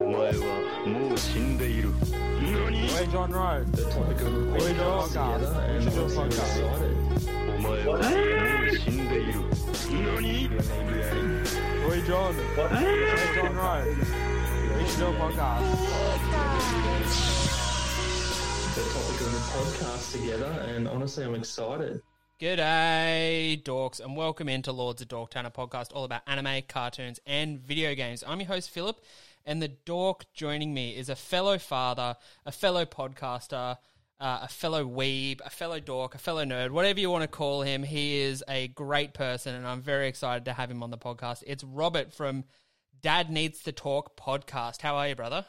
Hey John The topic of the podcast together, and honestly, I'm excited. G'day, dorks, and welcome into Lords of Dorktown, a podcast all about anime, cartoons, and video games. I'm your host, Philip, and the dork joining me is a fellow father, a fellow podcaster, uh, a fellow weeb, a fellow dork, a fellow nerd, whatever you want to call him. He is a great person, and I'm very excited to have him on the podcast. It's Robert from Dad Needs to Talk podcast. How are you, brother?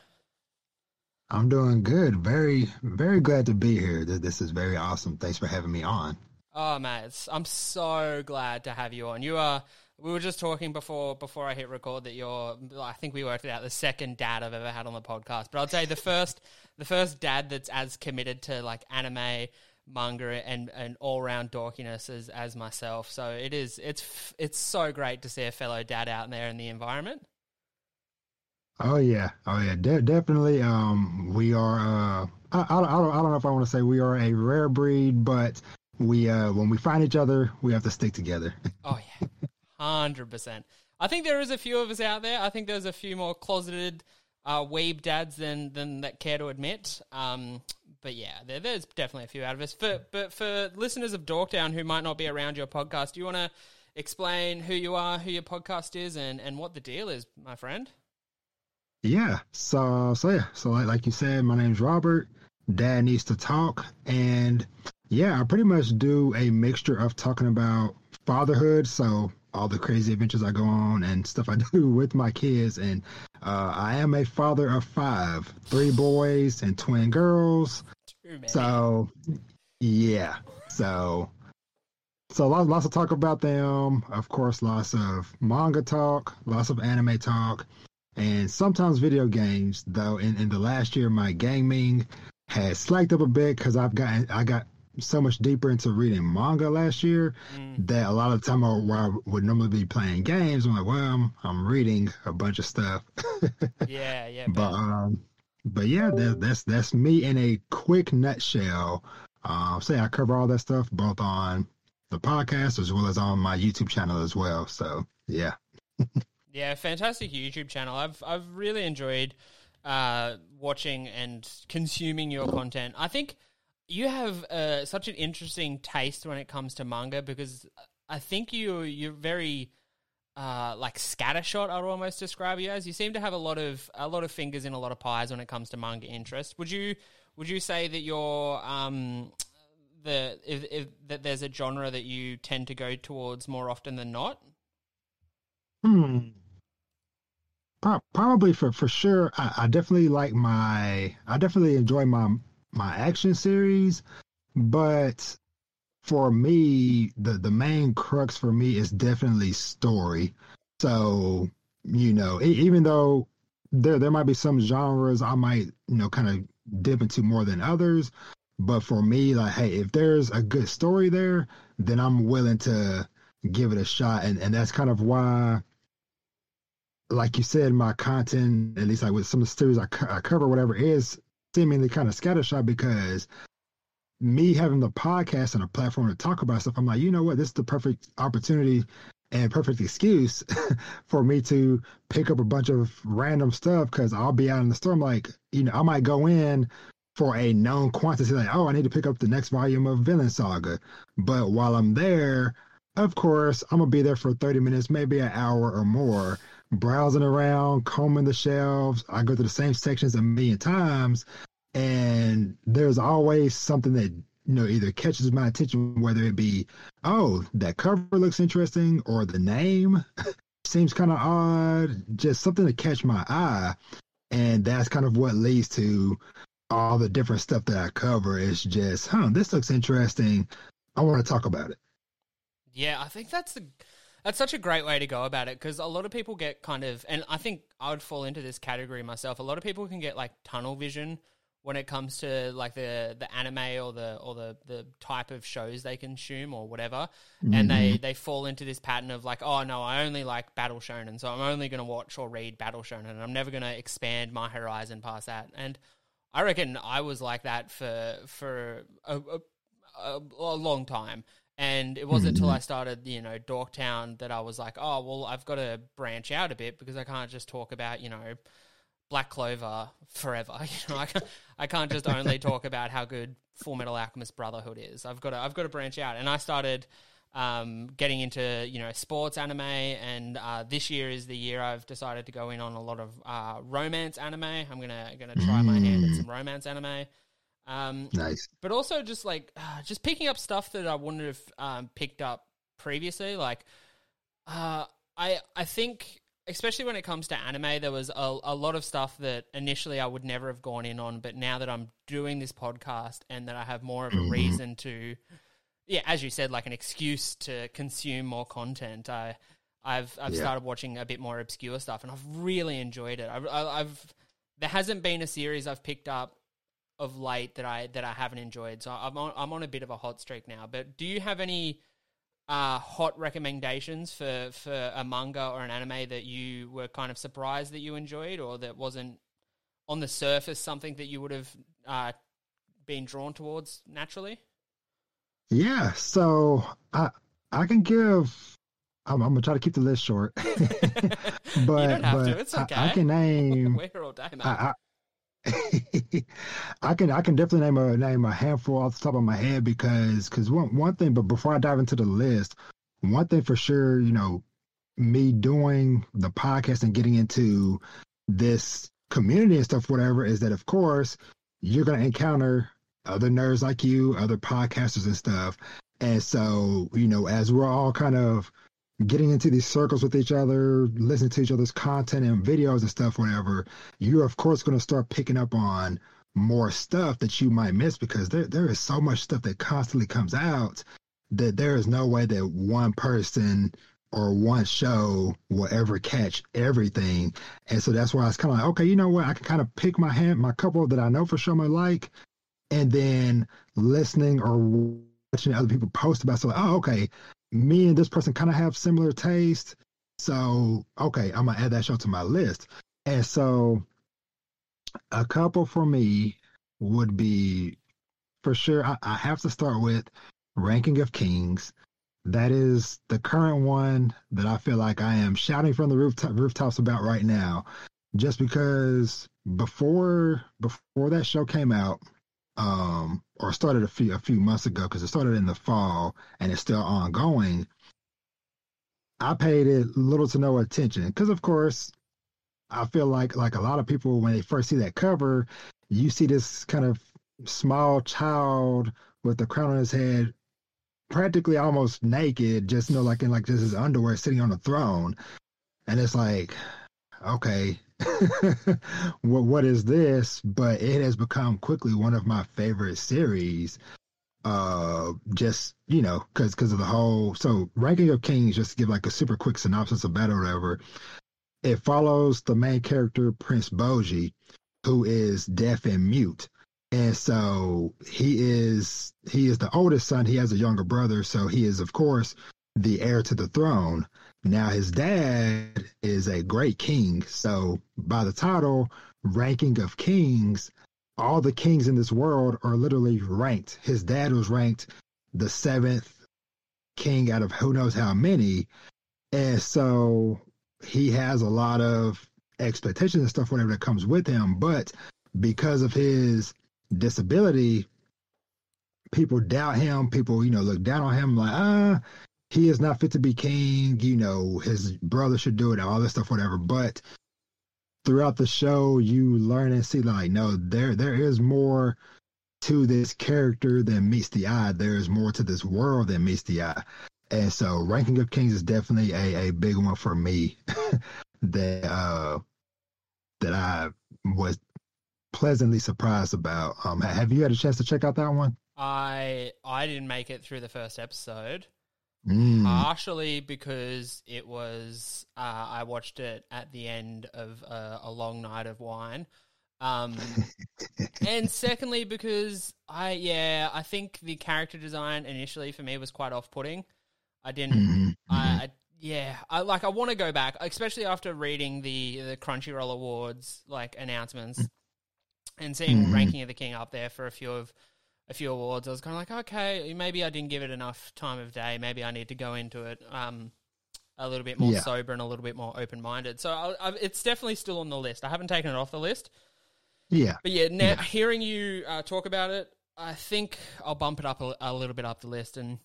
I'm doing good. Very, very glad to be here. This is very awesome. Thanks for having me on. Oh man, I'm so glad to have you on. You are. We were just talking before before I hit record that you're. I think we worked it out the second dad I've ever had on the podcast. But I'll tell you the first the first dad that's as committed to like anime, manga, and and all round dorkiness as as myself. So it is. It's it's so great to see a fellow dad out there in the environment. Oh yeah, oh yeah, de- definitely. Um, we are. Uh, I, I, don't- I don't, I don't know if I want to say we are a rare breed, but we, uh, when we find each other, we have to stick together. Oh yeah, hundred percent. I think there is a few of us out there. I think there's a few more closeted uh, weeb dads than than that care to admit. Um, but yeah, there, there's definitely a few out of us. For, but for listeners of Dorktown who might not be around your podcast, do you want to explain who you are, who your podcast is, and and what the deal is, my friend? Yeah. So so yeah. So like, like you said, my name's Robert. Dad needs to talk, and yeah, I pretty much do a mixture of talking about fatherhood. So all the crazy adventures I go on and stuff I do with my kids, and uh, I am a father of five, three boys and twin girls. Many. So yeah. So so lots lots of talk about them. Of course, lots of manga talk, lots of anime talk, and sometimes video games. Though in, in the last year, my gaming has slacked up a bit because I've gotten I got so much deeper into reading manga last year Mm. that a lot of the time I, where I would normally be playing games, I'm like, well, I'm, I'm reading a bunch of stuff. yeah, yeah, But but um, but yeah, that, that's that's me in a quick nutshell. Uh, say I cover all that stuff both on the podcast as well as on my YouTube channel as well. So yeah, Yeah, fantastic YouTube channel. I've I've really enjoyed uh, watching and consuming your content. I think you have uh, such an interesting taste when it comes to manga because I think you you're very uh, like scattershot. I'd almost describe you as. You seem to have a lot of a lot of fingers in a lot of pies when it comes to manga interest. Would you would you say that you're um, the if, if that there's a genre that you tend to go towards more often than not? hmm. Pro- Probably for for sure. I, I definitely like my. I definitely enjoy my my action series, but for me, the the main crux for me is definitely story. So you know, even though there there might be some genres I might you know kind of dip into more than others, but for me, like, hey, if there's a good story there, then I'm willing to give it a shot, and and that's kind of why like you said, my content, at least like with some of the series I, I cover, whatever, is seemingly kind of scattershot because me having the podcast and a platform to talk about stuff, I'm like, you know what, this is the perfect opportunity and perfect excuse for me to pick up a bunch of random stuff because I'll be out in the store. I'm like, you know, I might go in for a known quantity, like, oh, I need to pick up the next volume of Vinland Saga. But while I'm there, of course, I'm gonna be there for 30 minutes, maybe an hour or more, browsing around, combing the shelves. I go to the same sections a million times, and there's always something that you know either catches my attention, whether it be, oh, that cover looks interesting, or the name seems kind of odd, just something to catch my eye, and that's kind of what leads to all the different stuff that I cover. It's just, huh, this looks interesting. I want to talk about it. Yeah, I think that's the that's such a great way to go about it because a lot of people get kind of, and I think I would fall into this category myself. A lot of people can get like tunnel vision when it comes to like the the anime or the or the the type of shows they consume or whatever, and they mm-hmm. they fall into this pattern of like, oh no, I only like battle shonen, so I'm only going to watch or read battle shonen, and I'm never going to expand my horizon past that. And I reckon I was like that for for a, a, a, a long time. And it wasn't until I started, you know, Dorktown that I was like, oh, well, I've got to branch out a bit because I can't just talk about, you know, Black Clover forever. You know, I can't, I can't just only talk about how good Full Metal Alchemist Brotherhood is. I've got to, I've got to branch out. And I started um, getting into, you know, sports anime. And uh, this year is the year I've decided to go in on a lot of uh, romance anime. I'm gonna gonna try my hand at some romance anime. Um, Nice. but also just like uh, just picking up stuff that I wouldn't have um, picked up previously. Like, uh, I I think especially when it comes to anime, there was a, a lot of stuff that initially I would never have gone in on, but now that I'm doing this podcast and that I have more of a reason to, yeah, as you said, like an excuse to consume more content, I. I've I've Yeah. started watching a bit more obscure stuff, and I've really enjoyed it. I've, I've there hasn't been a series I've picked up of late that I that I haven't enjoyed. So I'm on I'm on a bit of a hot streak now. But do you have any uh, hot recommendations for for a manga or an anime that you were kind of surprised that you enjoyed, or that wasn't on the surface something that you would have uh, been drawn towards naturally? Yeah, so I I can give. I'm, I'm gonna try to keep the list short, but you don't have but to. It's I- okay. I, can name. We're all day, man. I, I, I can I can definitely name a name a handful off the top of my head because because one one thing. But before I dive into the list, one thing for sure, you know, me doing the podcast and getting into this community and stuff, whatever, is that of course you're gonna encounter other nerds like you, other podcasters and stuff. And so, you know, as we're all kind of getting into these circles with each other, listening to each other's content and videos and stuff, whatever, you're of course going to start picking up on more stuff that you might miss because there there is so much stuff that constantly comes out that there is no way that one person or one show will ever catch everything. And so that's why it's kind of like, okay, you know what? I can kind of pick my hand, my couple that I know for sure I like, and then listening or watching other people post about, so like, oh, okay, me and this person kind of have similar taste. So, okay, I'm gonna add that show to my list. And so, a couple for me would be for sure. I, I have to start with Ranking of Kings. That is the current one that I feel like I am shouting from the rooftop, rooftops about right now, just because before before that show came out, um, or started a few a few months ago, because it started in the fall and it's still ongoing. I paid it little to no attention because, of course, I feel like like a lot of people when they first see that cover, you see this kind of small child with the crown on his head, practically almost naked, just you know, like in like just his underwear sitting on a throne, and it's like, okay, what what is this? But it has become quickly one of my favorite series. Uh, just you know, because because of the whole. So, ranking of kings, just to give like a super quick synopsis of or whatever. It follows the main character Prince Bojji, who is deaf and mute, and so he is he is the oldest son. He has a younger brother, so he is of course the heir to the throne. Now his dad is a great king, so by the title ranking of kings, all the kings in this world are literally ranked. His dad was ranked the seventh king out of who knows how many. And so he has a lot of expectations and stuff, whatever that comes with him. But because of his disability, people doubt him. People, you know, look down on him like, ah, he is not fit to be king. You know, his brother should do it, all this stuff, whatever. But throughout the show, you learn and see like, no, there there is more to this character than meets the eye. There is more to this world than meets the eye. And so, ranking of kings is definitely a, a big one for me. that uh, that I was pleasantly surprised about. Um, have you had a chance to check out that one? I I didn't make it through the first episode. Mm. partially because it was uh, I watched it at the end of uh, a long night of wine. Um, and secondly, because I yeah, I think the character design initially for me was quite off-putting. I didn't. Mhm, I, I yeah, I like. I want to go back, especially after reading the the Crunchyroll Awards like announcements and seeing Mhm. ranking of the King up there for a few of a few awards. I was kind of like, okay, maybe I didn't give it enough time of day. Maybe I need to go into it um a little bit more Yeah. sober and a little bit more open minded. So I, I, it's definitely still on the list. I haven't taken it off the list. Yeah. But yeah, now hearing you uh, talk about it, I think I'll bump it up a, a little bit up the list. And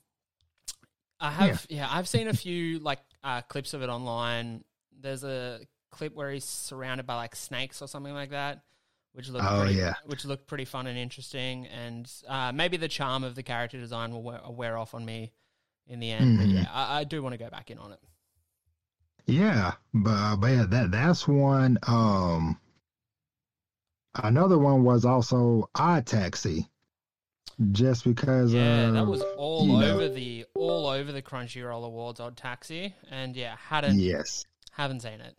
I have, yeah, I've seen a few like uh, clips of it online. There's a clip where he's surrounded by like snakes or something like that, which looked Oh, pretty, yeah. which looked pretty fun and interesting. And uh, maybe the charm of the character design will wear, wear off on me in the end. But Mhm. yeah, I, I do want to go back in on it. Yeah, but, but yeah, that that's one. Um, another one was also Odd Taxi, just because. Yeah, uh, that was all you know. over the all over the Crunchyroll Awards. Odd Taxi, and yeah, hadn't Yes. haven't seen it.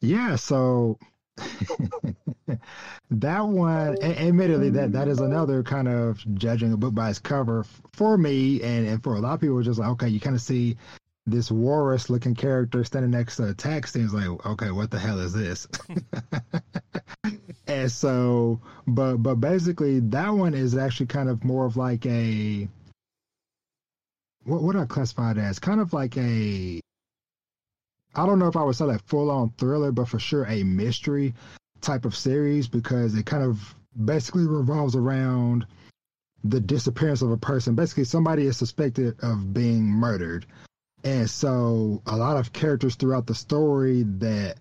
Yeah, so that one, admittedly, that that is another kind of judging a book by its cover for me, and and for a lot of people, just like okay, you kind of see this walrus looking character standing next to a taxi, and it's like, okay, what the hell is this? and so, but but basically, that one is actually kind of more of like a what what I classify it as? Kind of like a I don't know if I would say like full on thriller, but for sure a mystery type of series because it kind of basically revolves around the disappearance of a person. Basically, somebody is suspected of being murdered. And so a lot of characters throughout the story that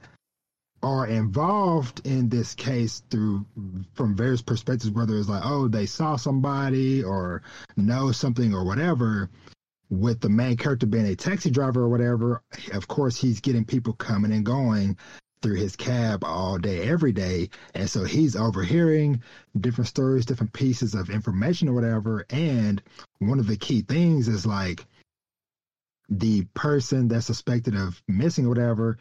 are involved in this case through from various perspectives, whether it's like, oh, they saw somebody or know something or whatever, with the main character being a taxi driver or whatever, of course he's getting people coming and going through his cab all day, every day. And so he's overhearing different stories, different pieces of information or whatever. And one of the key things is like the person that's suspected of missing or whatever.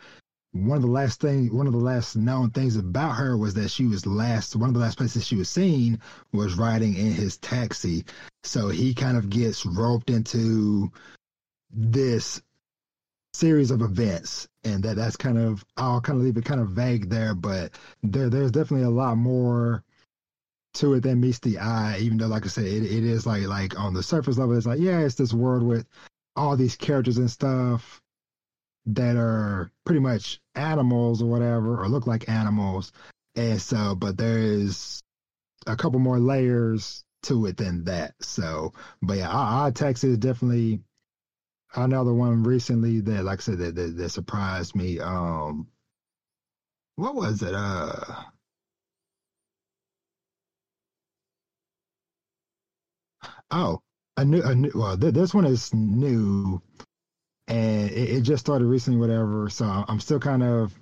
One of the last thing, one of the last known things about her was that she was last. One of the last places she was seen was riding in his taxi. So he kind of gets roped into this series of events, and that that's kind of I'll kind of leave it kind of vague there, but there there's definitely a lot more to it than meets the eye. Even though, like I said, it, it is like like on the surface level, it's like yeah, it's this world with all these characters and stuff that are pretty much animals or whatever, or look like animals, and so but there is a couple more layers to it than that. So, but yeah, Odd Taxi is definitely another one recently that, like I said, that, that, that surprised me. Um, what was it? Uh, oh, a new, a new. Well, th- this one is new, and it, it just started recently. Whatever. So I'm still kind of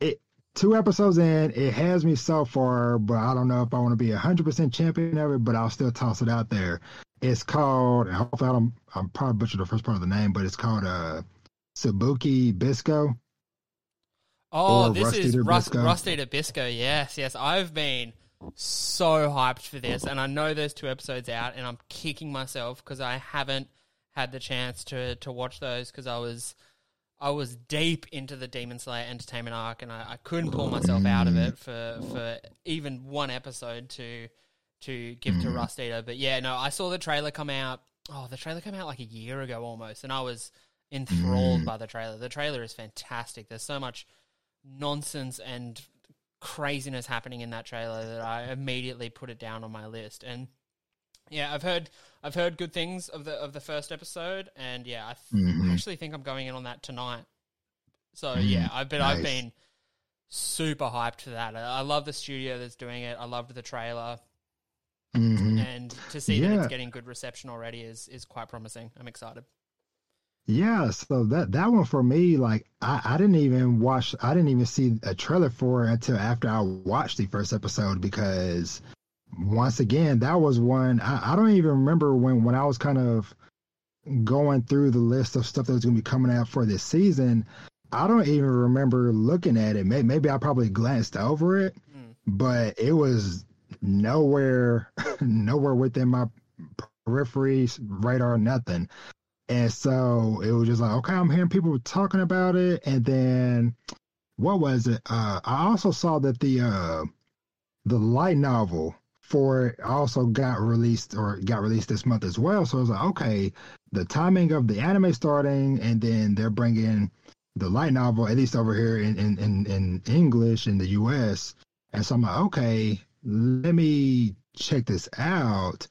it. Two episodes in, it has me so far, but I don't know if I want to be a hundred percent champion of it. But I'll still toss it out there. It's called. and Hopefully, I don't. I'm probably butchered the first part of the name, but it's called uh, Sabuki Bisco. Oh, this Rusty is Rust. Rusty to Bisco. Yes, yes. I've been so hyped for this, and I know there's two episodes out, and I'm kicking myself because I haven't had the chance to to watch those because I was I was deep into the Demon Slayer entertainment arc, and I, I couldn't pull myself out of it for for even one episode to to give to mm. Rust Eater. But yeah, no, I saw the trailer come out. Oh, the trailer came out like a year ago almost, and I was enthralled mm. by the trailer. The trailer is fantastic. There's so much nonsense and craziness happening in that trailer that I immediately put it down on my list. And yeah, I've heard I've heard good things of the of the first episode, and yeah, I th- Mhm. actually think I'm going in on that tonight. So Mm, yeah, I but I've been super hyped for that. I, I love the studio that's doing it. I loved the trailer, hmm and to see that it's getting good reception already is is quite promising. I'm excited. Yeah, so that that one for me, like I, I didn't even watch, I didn't even see a trailer for it until after I watched the first episode because once again, that was one I, I don't even remember when when I was kind of going through the list of stuff that was going to be coming out for this season. I don't even remember looking at it. Maybe, maybe I probably glanced over it, Mm. but it was nowhere, nowhere within my peripheries, radar, nothing. And so it was just like, okay, I'm hearing people talking about it, and then what was it? Uh, I also saw that the uh, the light novel for also got released or got released this month as well. So I was like, okay, the timing of the anime starting, and then they're bringing the light novel, at least over here in in in, in English in the U.S. And so I'm like, okay, let me check this out.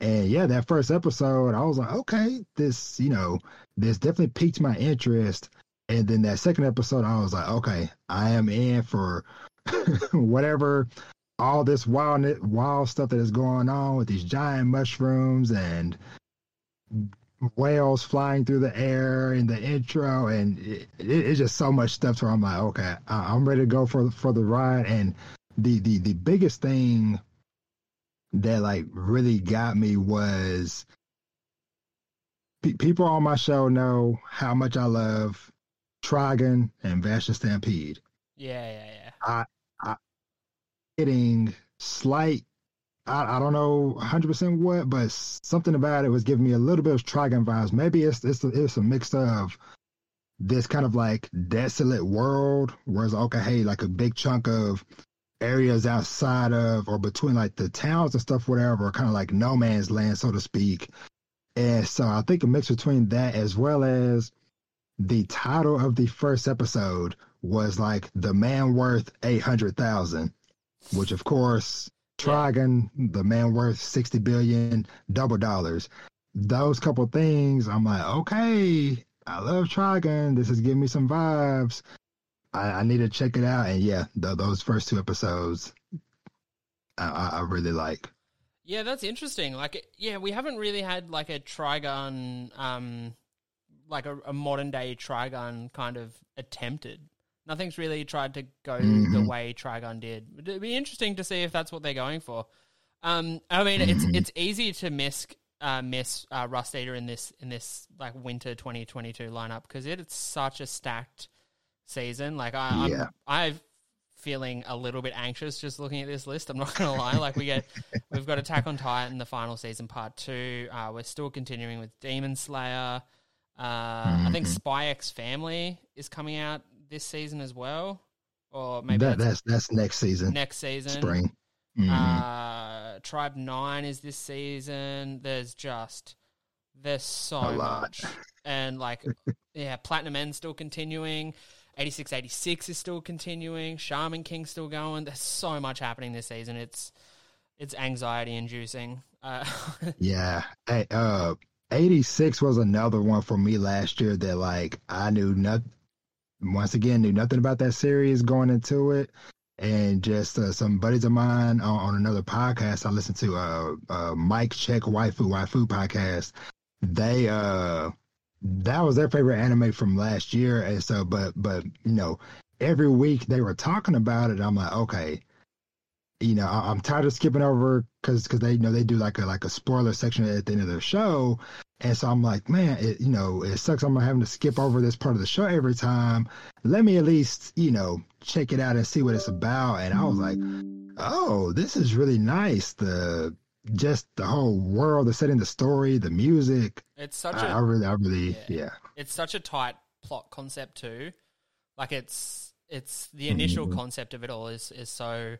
And yeah, that first episode, I was like, okay, this, you know, this definitely piqued my interest. And then that second episode, I was like, okay, I am in for whatever all this wild, wild stuff that is going on with these giant mushrooms and whales flying through the air in the intro, and it, it, it's just so much stuff. So I'm like, okay, I, I'm ready to go for for the ride. And the the the biggest thing that like really got me was pe- people on my show know how much I love Trigun and Vash Stampede. Yeah, yeah, yeah. Getting slight, I, I don't know 100% what, but something about it was giving me a little bit of Trigun vibes. Maybe it's it's a, it's a mix of this kind of like desolate world, whereas okay, hey, like a big chunk of areas outside of or between like the towns and stuff, whatever, kind of like no man's land, so to speak. And so I think a mix between that as well as the title of the first episode was like the man worth eight hundred thousand, which of course Trigun, the man worth sixty billion double dollars. Those couple things, I'm like, okay, I love Trigun. This is giving me some vibes. I, I need to check it out. And yeah, th- those first two episodes, I, I, really like. Yeah, that's interesting. Like, yeah, we haven't really had like a Trigun, um, like a, a modern day Trigun kind of attempted. Nothing's really tried to go the Mhm. way Trigun did. It'd be interesting to see if that's what they're going for. Um, I mean, it's Mhm. it's easy to miss uh, miss uh, Rust Eater in this in this like winter 2022 lineup because it's such a stacked season. Like I, Yeah. I'm, I'm feeling a little bit anxious just looking at this list. I'm not gonna lie. Like we get, we've got Attack on Titan, the final season, part two. Uh, we're still continuing with Demon Slayer. Uh, I think Mhm. Spy X Family is coming out this season as well, or maybe that, that's that's next season, next season. spring. Mhm. Uh, Tribe Nine is this season. There's just there's so much, and like yeah, Platinum End's still continuing. 86, 86 is still continuing. Shaman King's still going. There's so much happening this season. It's it's anxiety inducing. Uh, Yeah. Hey, uh, 86 was another one for me last year that like I knew not once again knew nothing about that series going into it. And just uh, some buddies of mine on, on another podcast I listened to, uh, uh, Mike Check Waifu Waifu podcast. They, uh, that was their favorite anime from last year. And so, but, but, you know, every week they were talking about it. I'm like, okay, you know, I, I'm tired of skipping over because because they you know they do like a like a spoiler section at the end of their show, and so I'm like, man, it, you know, it sucks. I'm having to skip over this part of the show every time. Let me at least you know check it out and see what it's about. And I was like, oh, this is really nice. The just the whole world, the setting, the story, the music. it's such I, a I really, I really, Yeah. yeah. it's such a tight plot concept too. Like it's it's the initial Mhm. concept of it all is is so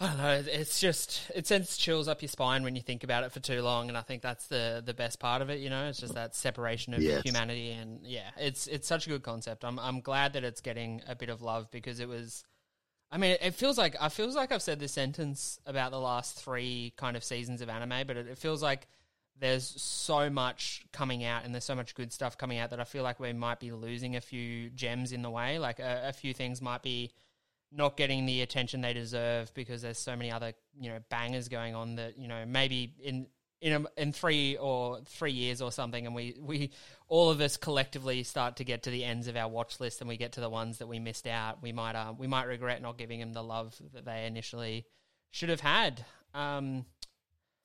I don't know. It's just it sends chills up your spine when you think about it for too long, and I think that's the the best part of it. You know, it's just that separation of Yes. humanity, and yeah, it's it's such a good concept. I'm I'm glad that it's getting a bit of love because it was. I mean, it feels like I feels like I've said this sentence about the last three kind of seasons of anime, but it, it feels like there's so much coming out and there's so much good stuff coming out that I feel like we might be losing a few gems in the way. Like a, a few things might be not getting the attention they deserve because there's so many other you know bangers going on that you know maybe in in a, in three or three years or something, and we we all of us collectively start to get to the ends of our watch list and we get to the ones that we missed out. We might uh, we might regret not giving them the love that they initially should have had. Um,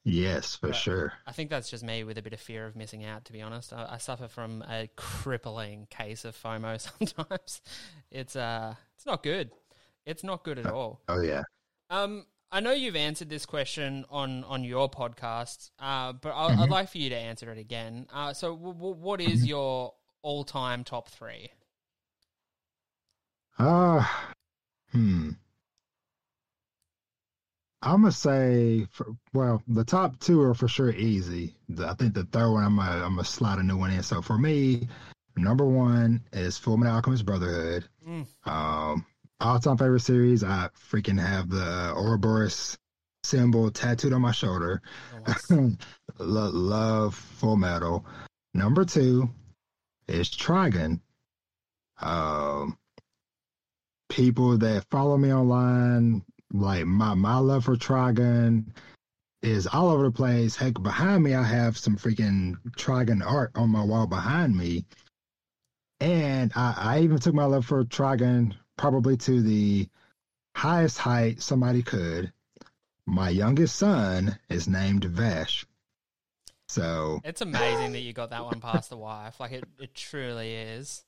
Yes, for sure. I think that's just me with a bit of fear of missing out. To be honest, I, I suffer from a crippling case of FOMO. Sometimes it's uh, it's not good. It's not good at all. Oh yeah. Um, I know you've answered this question on on your podcast, uh, but I, I'd like for you to answer it again. Uh, so, w- w- what is your all time top three? Uh hmm. I'm gonna say, for, well, the top two are for sure easy. I think the third one, I'm gonna, I'm gonna slide a new one in. So for me, number one is Fullmetal Alchemist Brotherhood. Mm. Um, all time favorite series. I freaking have the Ouroboros symbol tattooed on my shoulder. Lo- love Full Metal. Number two is Trigun. Um, people that follow me online, like my my love for Trigun is all over the place. Heck, behind me I have some freaking Trigun art on my wall behind me, and I, I even took my love for Trigun probably to the highest height somebody could. My youngest son is named Vash. So It's amazing that you got that one past the wife. Like it, it truly is.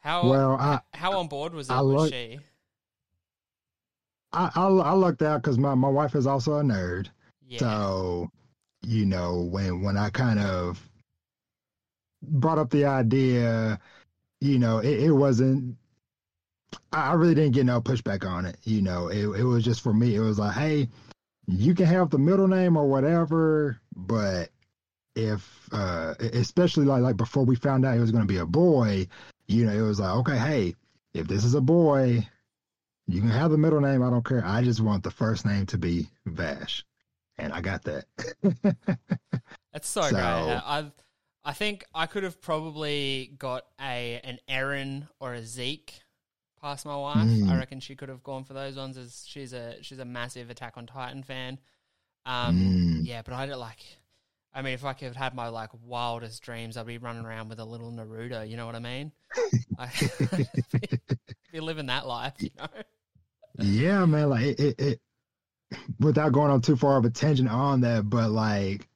How Well, I- how on board was it? I was look- she? I I, I lucked out because my, my wife is also a nerd. Yeah. So, you know, when when I kind of brought up the idea, you know, it, it wasn't. I really didn't get no pushback on it. You know, it it was just for me. It was like, hey, you can have the middle name or whatever, but if uh especially like like before we found out it was going to be a boy, you know, it was like, okay, hey, if this is a boy, you can have the middle name. I don't care. I just want the first name to be Vash, and I got that. That's so, So- great. I I've- I think I could have probably got a an Aaron or a Zeke past my wife. Mm. I reckon she could have gone for those ones as she's a she's a massive Attack on Titan fan. Um, Mm. yeah, but I don't like. I mean, if I could have had my like wildest dreams, I'd be running around with a little Naruto. You know what I mean? I, be, be living that life. You know? yeah, man. Like it, it, it, without going on too far of a tangent on that, but like,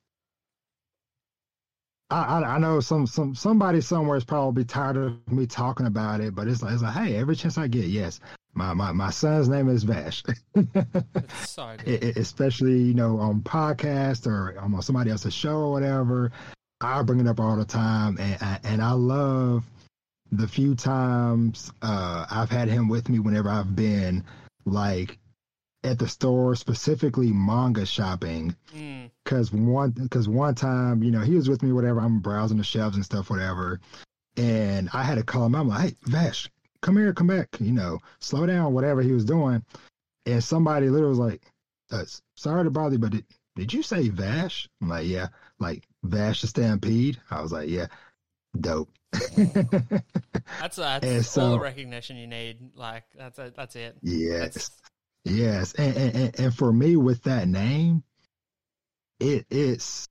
I, I, I know some, some, somebody somewhere is probably tired of me talking about it, but it's like, it's like, hey, every chance I get, yes, my, my, my son's name is Vash. So e- especially you know on podcast or on somebody else's show or whatever. I bring it up all the time, and and I love the few times uh, I've had him with me whenever I've been like at the store, specifically manga shopping. Mm, Cause one, cause one time, you know, he was with me, whatever. I'm browsing the shelves and stuff, whatever. And I had to call him. I'm like, hey, Vash, come here, come back. You know, slow down, whatever he was doing. And somebody literally was like, uh, sorry to bother you, but did, did you say Vash? I'm like, yeah, like Vash the Stampede. I was like, yeah, dope. that's that's And all the recognition you need. Like that's a, that's it. yes. That's, Yes, and, and and- for me with that name, it is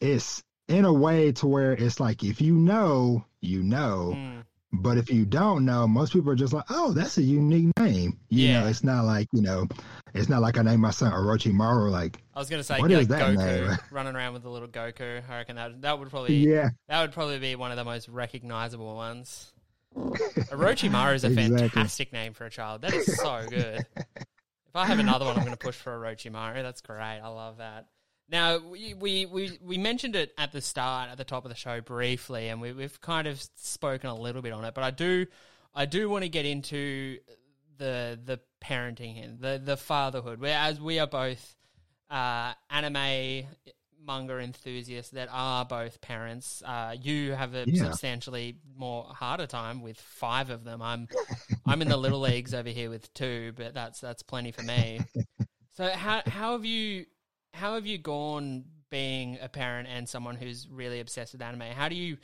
it's in a way to where it's like if you know, you know, mm, but if you don't know, most people are just like, oh, that's a unique name. You Yeah. know, it's not like you know, it's not like I named my son Orochimaru. Like, I was gonna say What like that Goku name? running around with a little Goku. I reckon that that would probably yeah, that would probably be one of the most recognizable ones. Orochimaru is a Exactly. fantastic name for a child. That is so good. if I have another one, I'm going to push for Orochimaru. That's great. I love that. Now we, we, we, we mentioned it at the start, at the top of the show, briefly, and we, we've kind of spoken a little bit on it. But I do, I do want to get into the the parenting and the the fatherhood. Whereas we are both uh, anime manga enthusiasts that are both parents. Uh, you have a Yeah. substantially more harder time with five of them. I'm I'm in the little leagues over here with two, but that's that's plenty for me. So how how have you how have you gone being a parent and someone who's really obsessed with anime? How do you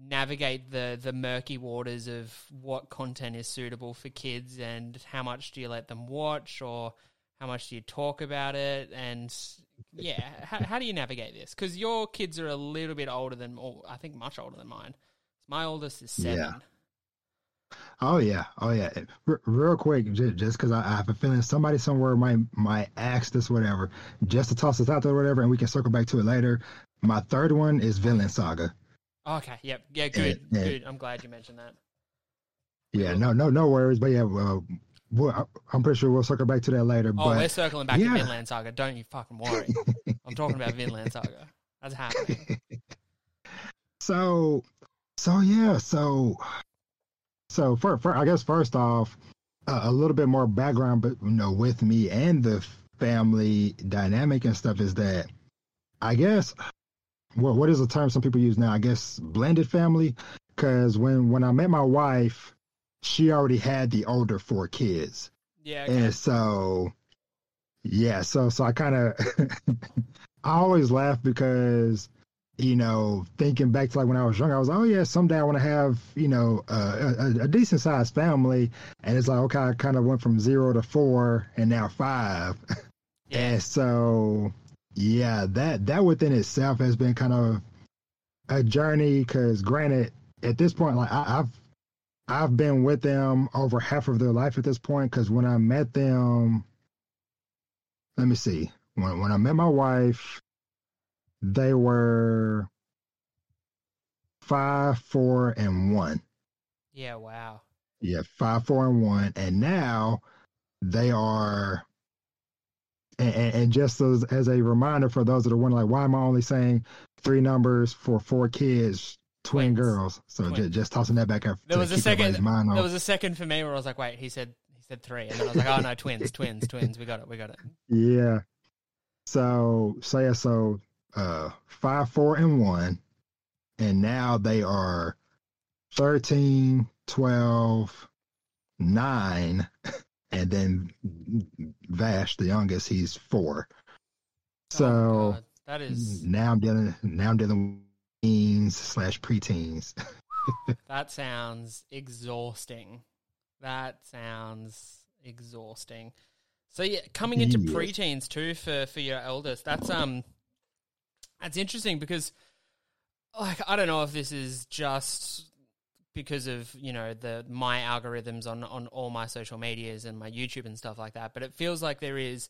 navigate the the murky waters of what content is suitable for kids and how much do you let them watch or how much do you talk about it and yeah how, how do you navigate this because your kids are a little bit older than or i think much older than mine my oldest is seven Yeah. Oh yeah, oh yeah. R- real quick, j- just because I, I have a feeling somebody somewhere might might ask this, whatever. Just to toss this out there, whatever, and we can circle back to it later. My third one is Vinland Saga. Okay, yep, yeah, good, Yeah. good. I'm glad you mentioned that. Yeah, no, no, no worries. But yeah, I'm pretty sure we'll circle back to that later. Oh, we're circling back yeah. to Vinland Saga. Don't you fucking worry. I'm talking about Vinland Saga. That's happening. so, so yeah, so, so for, for I guess first off, uh, a little bit more background, but you know, with me and the family dynamic and stuff is that I guess what what is the term some people use now? I guess blended family, because when when I met my wife, she already had the older four kids. Yeah, okay. And so, yeah, so so I kind of, I always laugh because, you know, thinking back to like when I was young, I was like, oh yeah, someday I want to have you know uh, a, a decent sized family, and it's like okay, I kind of went from zero to four and now five, yeah. and so yeah, that that within itself has been kind of a journey. Because granted, at this point, like I, I've I've been with them over half of their life at this point. Because when I met them, let me see, when when I met my wife, they were five, four, and one. Yeah, wow. Yeah, five, four, and one, and now they are. And, and, just as, as a reminder for those that are wondering, like, why am I only saying three numbers for four kids, twin Twins. girls? So Twins. just, just tossing that back up. There was a second. There was a second for me where I was like, wait, he said he said three, and then I was like, oh no, twins, twins, twins. We got it, we got it. Yeah. So so yeah, so uh five, four, and one. And now they are 13, 12, 9, and then Vash, the youngest, he's four. So Oh, that is now I'm dealing now I'm dealing teens slash preteens. that sounds exhausting. That sounds exhausting. So yeah, coming into Yes. preteens too for for your eldest. That's um, that's interesting because like I don't know if this is just because of you know the my algorithms on on all my social medias and my YouTube and stuff like that, but it feels like there is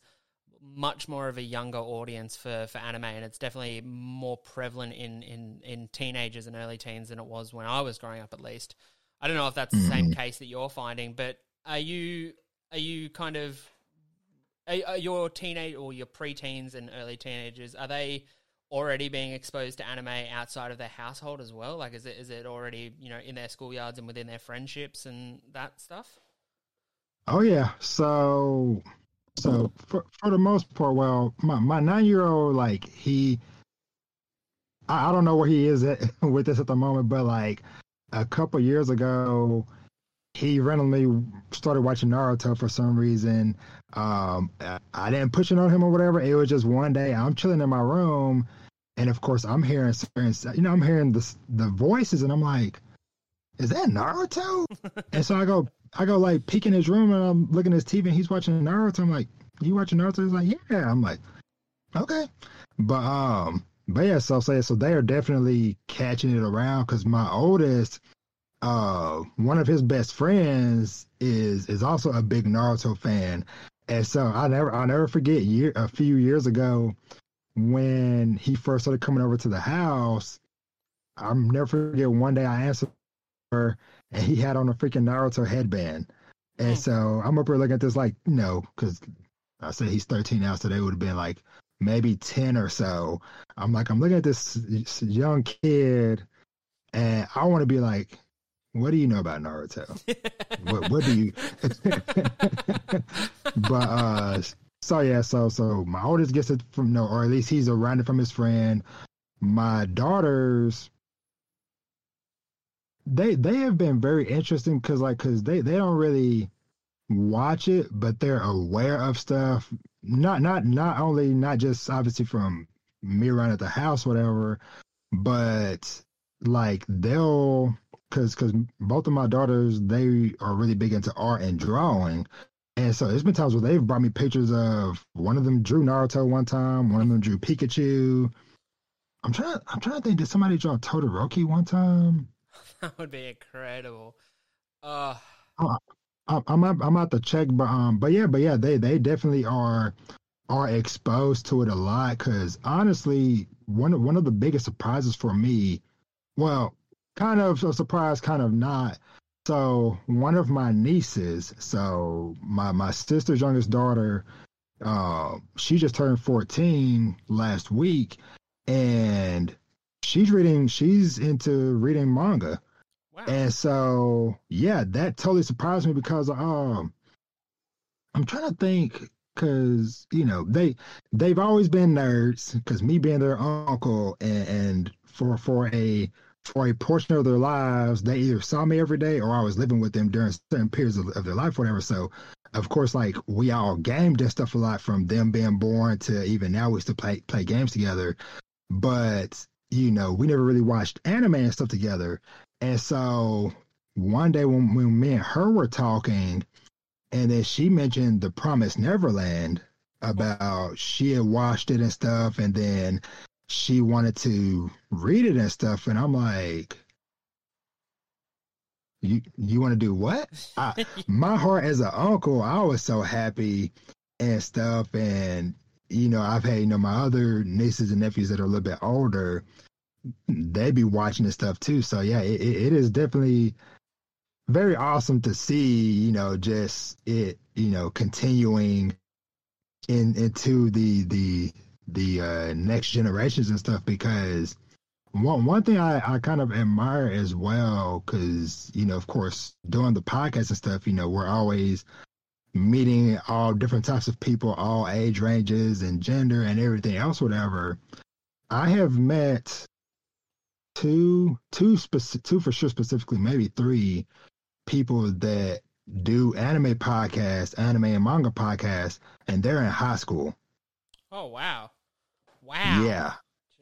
much more of a younger audience for, for anime, and it's definitely more prevalent in, in, in teenagers and early teens than it was when I was growing up, at least. I don't know if that's the same mm-hmm. case that you're finding, but are you are you kind of are, are your teenage or your preteens and early teenagers are they already being exposed to anime outside of their household as well? Like, is it is it already you know in their schoolyards and within their friendships and that stuff? Oh yeah. So so for for the most part, well, my my nine year old like he I, I don't know where he is at, with this at the moment, but like a couple years ago, he randomly started watching Naruto for some reason. Um, I, didn't push it on him or whatever. It was just one day I'm chilling in my room, and of course I'm hearing, certain- you know, I'm hearing the the voices, and I'm like, "Is that Naruto?" and so I go, I go like peek in his room, and I'm looking at his TV, and he's watching Naruto. I'm like, "You watching Naruto?" He's like, "Yeah." I'm like, "Okay," but um, but yeah, so say so they are definitely catching it around because my oldest, uh, one of his best friends is is also a big Naruto fan, and so I never I'll never forget year a few years ago when he first started coming over to the house. I'll never forget one day I answered her and he had on a freaking Naruto headband. And Hmm. so I'm up here looking at this like, you know, because I said he's 13 now, so they would have been like maybe 10 or so. I'm like, I'm looking at this, this young kid, and I want to be like, what do you know about Naruto? what, what do you? but uh, so yeah, so so my oldest gets it from no, or at least he's around it from his friend. My daughters, they they have been very interesting because like because they they don't really watch it, but they're aware of stuff. Not not not only not just obviously from me around at the house, whatever, but like they'll because because both of my daughters they are really big into art and drawing. And so there's been times where they've brought me pictures of one of them drew Naruto one time, one of them drew Pikachu. I'm trying. I'm trying to think. Did somebody draw Todoroki one time? That would be incredible. Uh, I'm I'm out to check, but um, but yeah, but yeah, they they definitely are are exposed to it a lot. Because honestly, one of one of the biggest surprises for me, well, kind of a surprise, kind of not. So one of my nieces, so my my sister's youngest daughter, uh, she just turned 14 last week, and she's reading. She's into reading manga. And so, yeah, that totally surprised me because um, I'm trying to think because you know they they've always been nerds because me being their uncle and, and for for a for a portion of their lives they either saw me every day or I was living with them during certain periods of, of their life, whatever. So of course, like we all gamed and stuff a lot from them being born to even now we still play play games together. But you know, we never really watched anime and stuff together. And so one day when, when me and her were talking, and then she mentioned the Promised Neverland about she had watched it and stuff, and then she wanted to read it and stuff, and I'm like, you you want to do what? I, my heart as an uncle, I was so happy and stuff, and you know, I've had you know my other nieces and nephews that are a little bit older, they be watching this stuff too. So yeah, it, it is definitely very awesome to see, you know, just it, you know, continuing in into the the the uh, next generations and stuff because one one thing I, I kind of admire as well because you know of course doing the podcast and stuff you know we're always meeting all different types of people all age ranges and gender and everything else whatever I have met two two speci- two for sure specifically maybe three people that do anime podcasts anime and manga podcasts and they're in high school oh wow, wow. yeah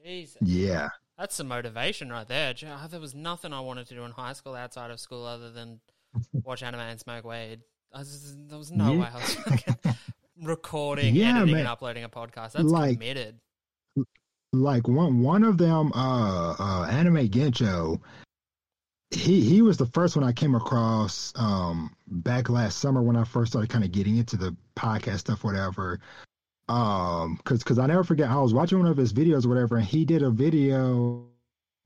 Jesus. yeah That's some motivation right there. There was nothing I wanted to do in high school outside of school other than watch anime and smoke weed. Was, there was no Yeah. way I was recording, Yeah, editing, man. and uploading a podcast. That's Like- committed. Like one one of them uh uh anime gencho he he was the first one i came across um back last summer when i first started kind of getting into the podcast stuff whatever. Um because because i never forget i was watching one of his videos or whatever and he did a video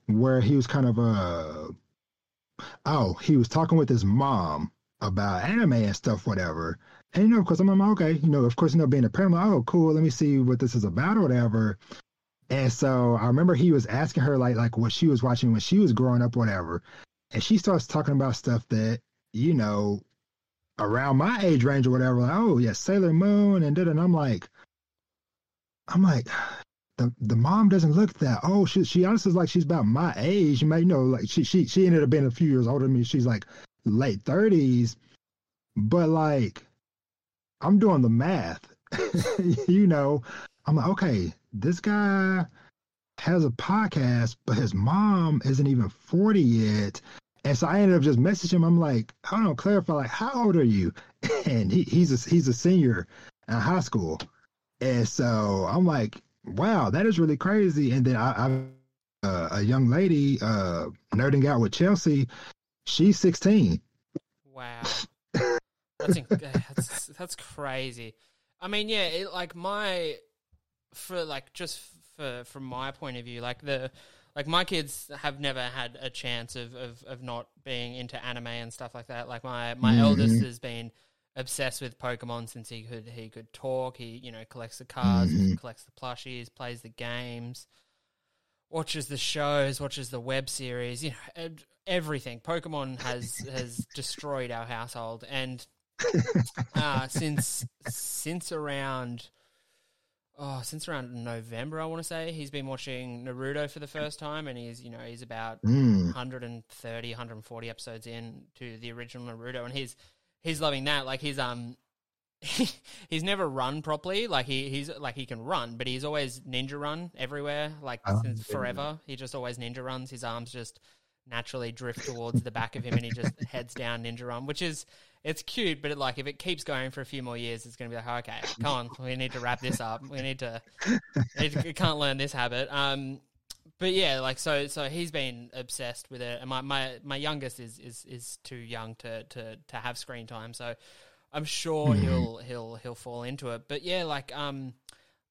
where he was kind of uh oh he was talking with his mom about anime and stuff whatever. And you know of course i'm like okay you know of course you know being a parent like, oh cool let me see what this is about or whatever and so I remember he was asking her like like what she was watching when she was growing up, whatever. And she starts talking about stuff that, you know, around my age range or whatever, like, oh yeah, Sailor Moon and da and I'm like I'm like the the mom doesn't look that oh she she honestly is like she's about my age. You you know, like she she she ended up being a few years older than me. She's like late thirties. But like I'm doing the math. you know, I'm like, okay, this guy has a podcast, but his mom isn't even 40 yet. And so I ended up just messaging him. I'm like, I don't know, clarify, like, how old are you? And he, he's a, he's a senior in high school. And so I'm like, wow, that is really crazy. And then I, I uh, a young lady uh, nerding out with Chelsea, she's 16. Wow, that's, inc- that's that's crazy. I mean, yeah, it, like my for like just for from my point of view, like the like my kids have never had a chance of of, of not being into anime and stuff like that. Like my my Mhm. eldest has been obsessed with Pokemon since he could he could talk. He you know collects the cards, Mhm. collects the plushies, plays the games, watches the shows, watches the web series. You know, everything. Pokemon has has destroyed our household, and uh, since since around oh since around November, I want to say he's been watching Naruto for the first time, and he's you know he's about Mm. 130, 140 episodes in to the original Naruto, and he's he's loving that. Like he's um he's never run properly. Like he he's like he can run, but he's always ninja run everywhere. Like Oh, since forever, he just always ninja runs. His arms just naturally drift towards the back of him, and he just heads down ninja run, which is it's cute. But it, like if it keeps going for a few more years, it's going to be like okay, come on, we need to wrap this up. We need to it, can't learn this habit. Um, but yeah, like so so he's been obsessed with it, and my my, my youngest is, is is too young to, to to have screen time, so I'm sure Mhm. he'll he'll he'll fall into it. But yeah, like um.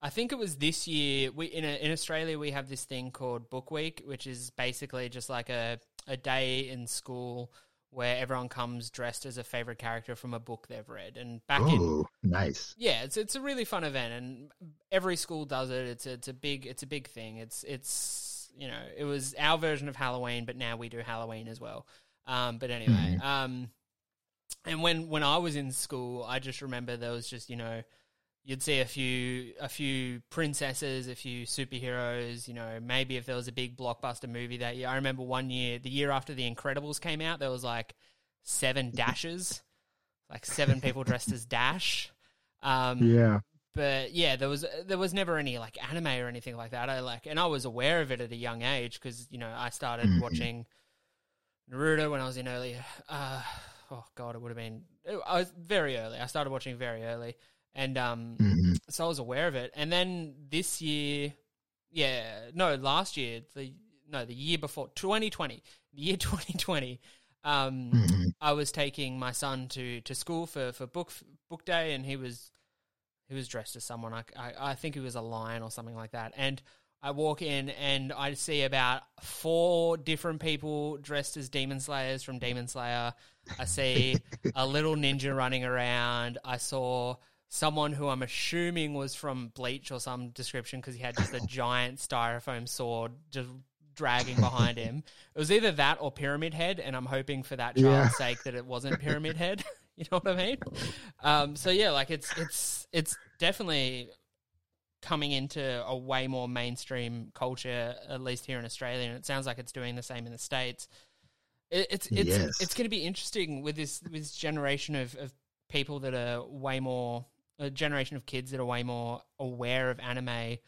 I think it was this year. We in a, in Australia we have this thing called Book Week, which is basically just like a a day in school where everyone comes dressed as a favorite character from a book they've read. And back in Oh, nice. yeah, it's it's a really fun event, and every school does it. It's a, it's a big it's a big thing. It's it's you know it was our version of Halloween, but now we do Halloween as well. Um, but anyway, um, and when when I was in school, I just remember there was just you know you'd see a few a few princesses, a few superheroes. You know, maybe if there was a big blockbuster movie that year. I remember one year, the year after The Incredibles came out, there was like seven dashes, like seven people dressed as Dash. Um, Yeah. but yeah, there was there was never any like anime or anything like that. I like, and I was aware of it at a young age because you know I started Mhm. watching Naruto when I was in early. Uh, oh god, it would have been. I was very early. I started watching very early, and um, hmm so I was aware of it. And then this year, yeah, no, last year, the no, the year before, 2020, the year 2020, um, hmm I was taking my son to, to school for, for book book day, and he was he was dressed as someone. I, I, I think he was a lion or something like that. And I walk in and I see about four different people dressed as demon slayers from Demon Slayer. I see a little ninja running around. I saw someone who I'm assuming was from Bleach or some description because he had just a giant styrofoam sword just dragging behind him. It was either that or Pyramid Head, and I'm hoping for that child's Yeah. sake that it wasn't Pyramid Head. you know what I mean? Um, so yeah, like it's it's it's definitely coming into a way more mainstream culture, at least here in Australia, and it sounds like it's doing the same in the states. It, it's it's Yes. it's going to be interesting with this with this generation of, of people that are way more a generation of kids that are way more aware of anime.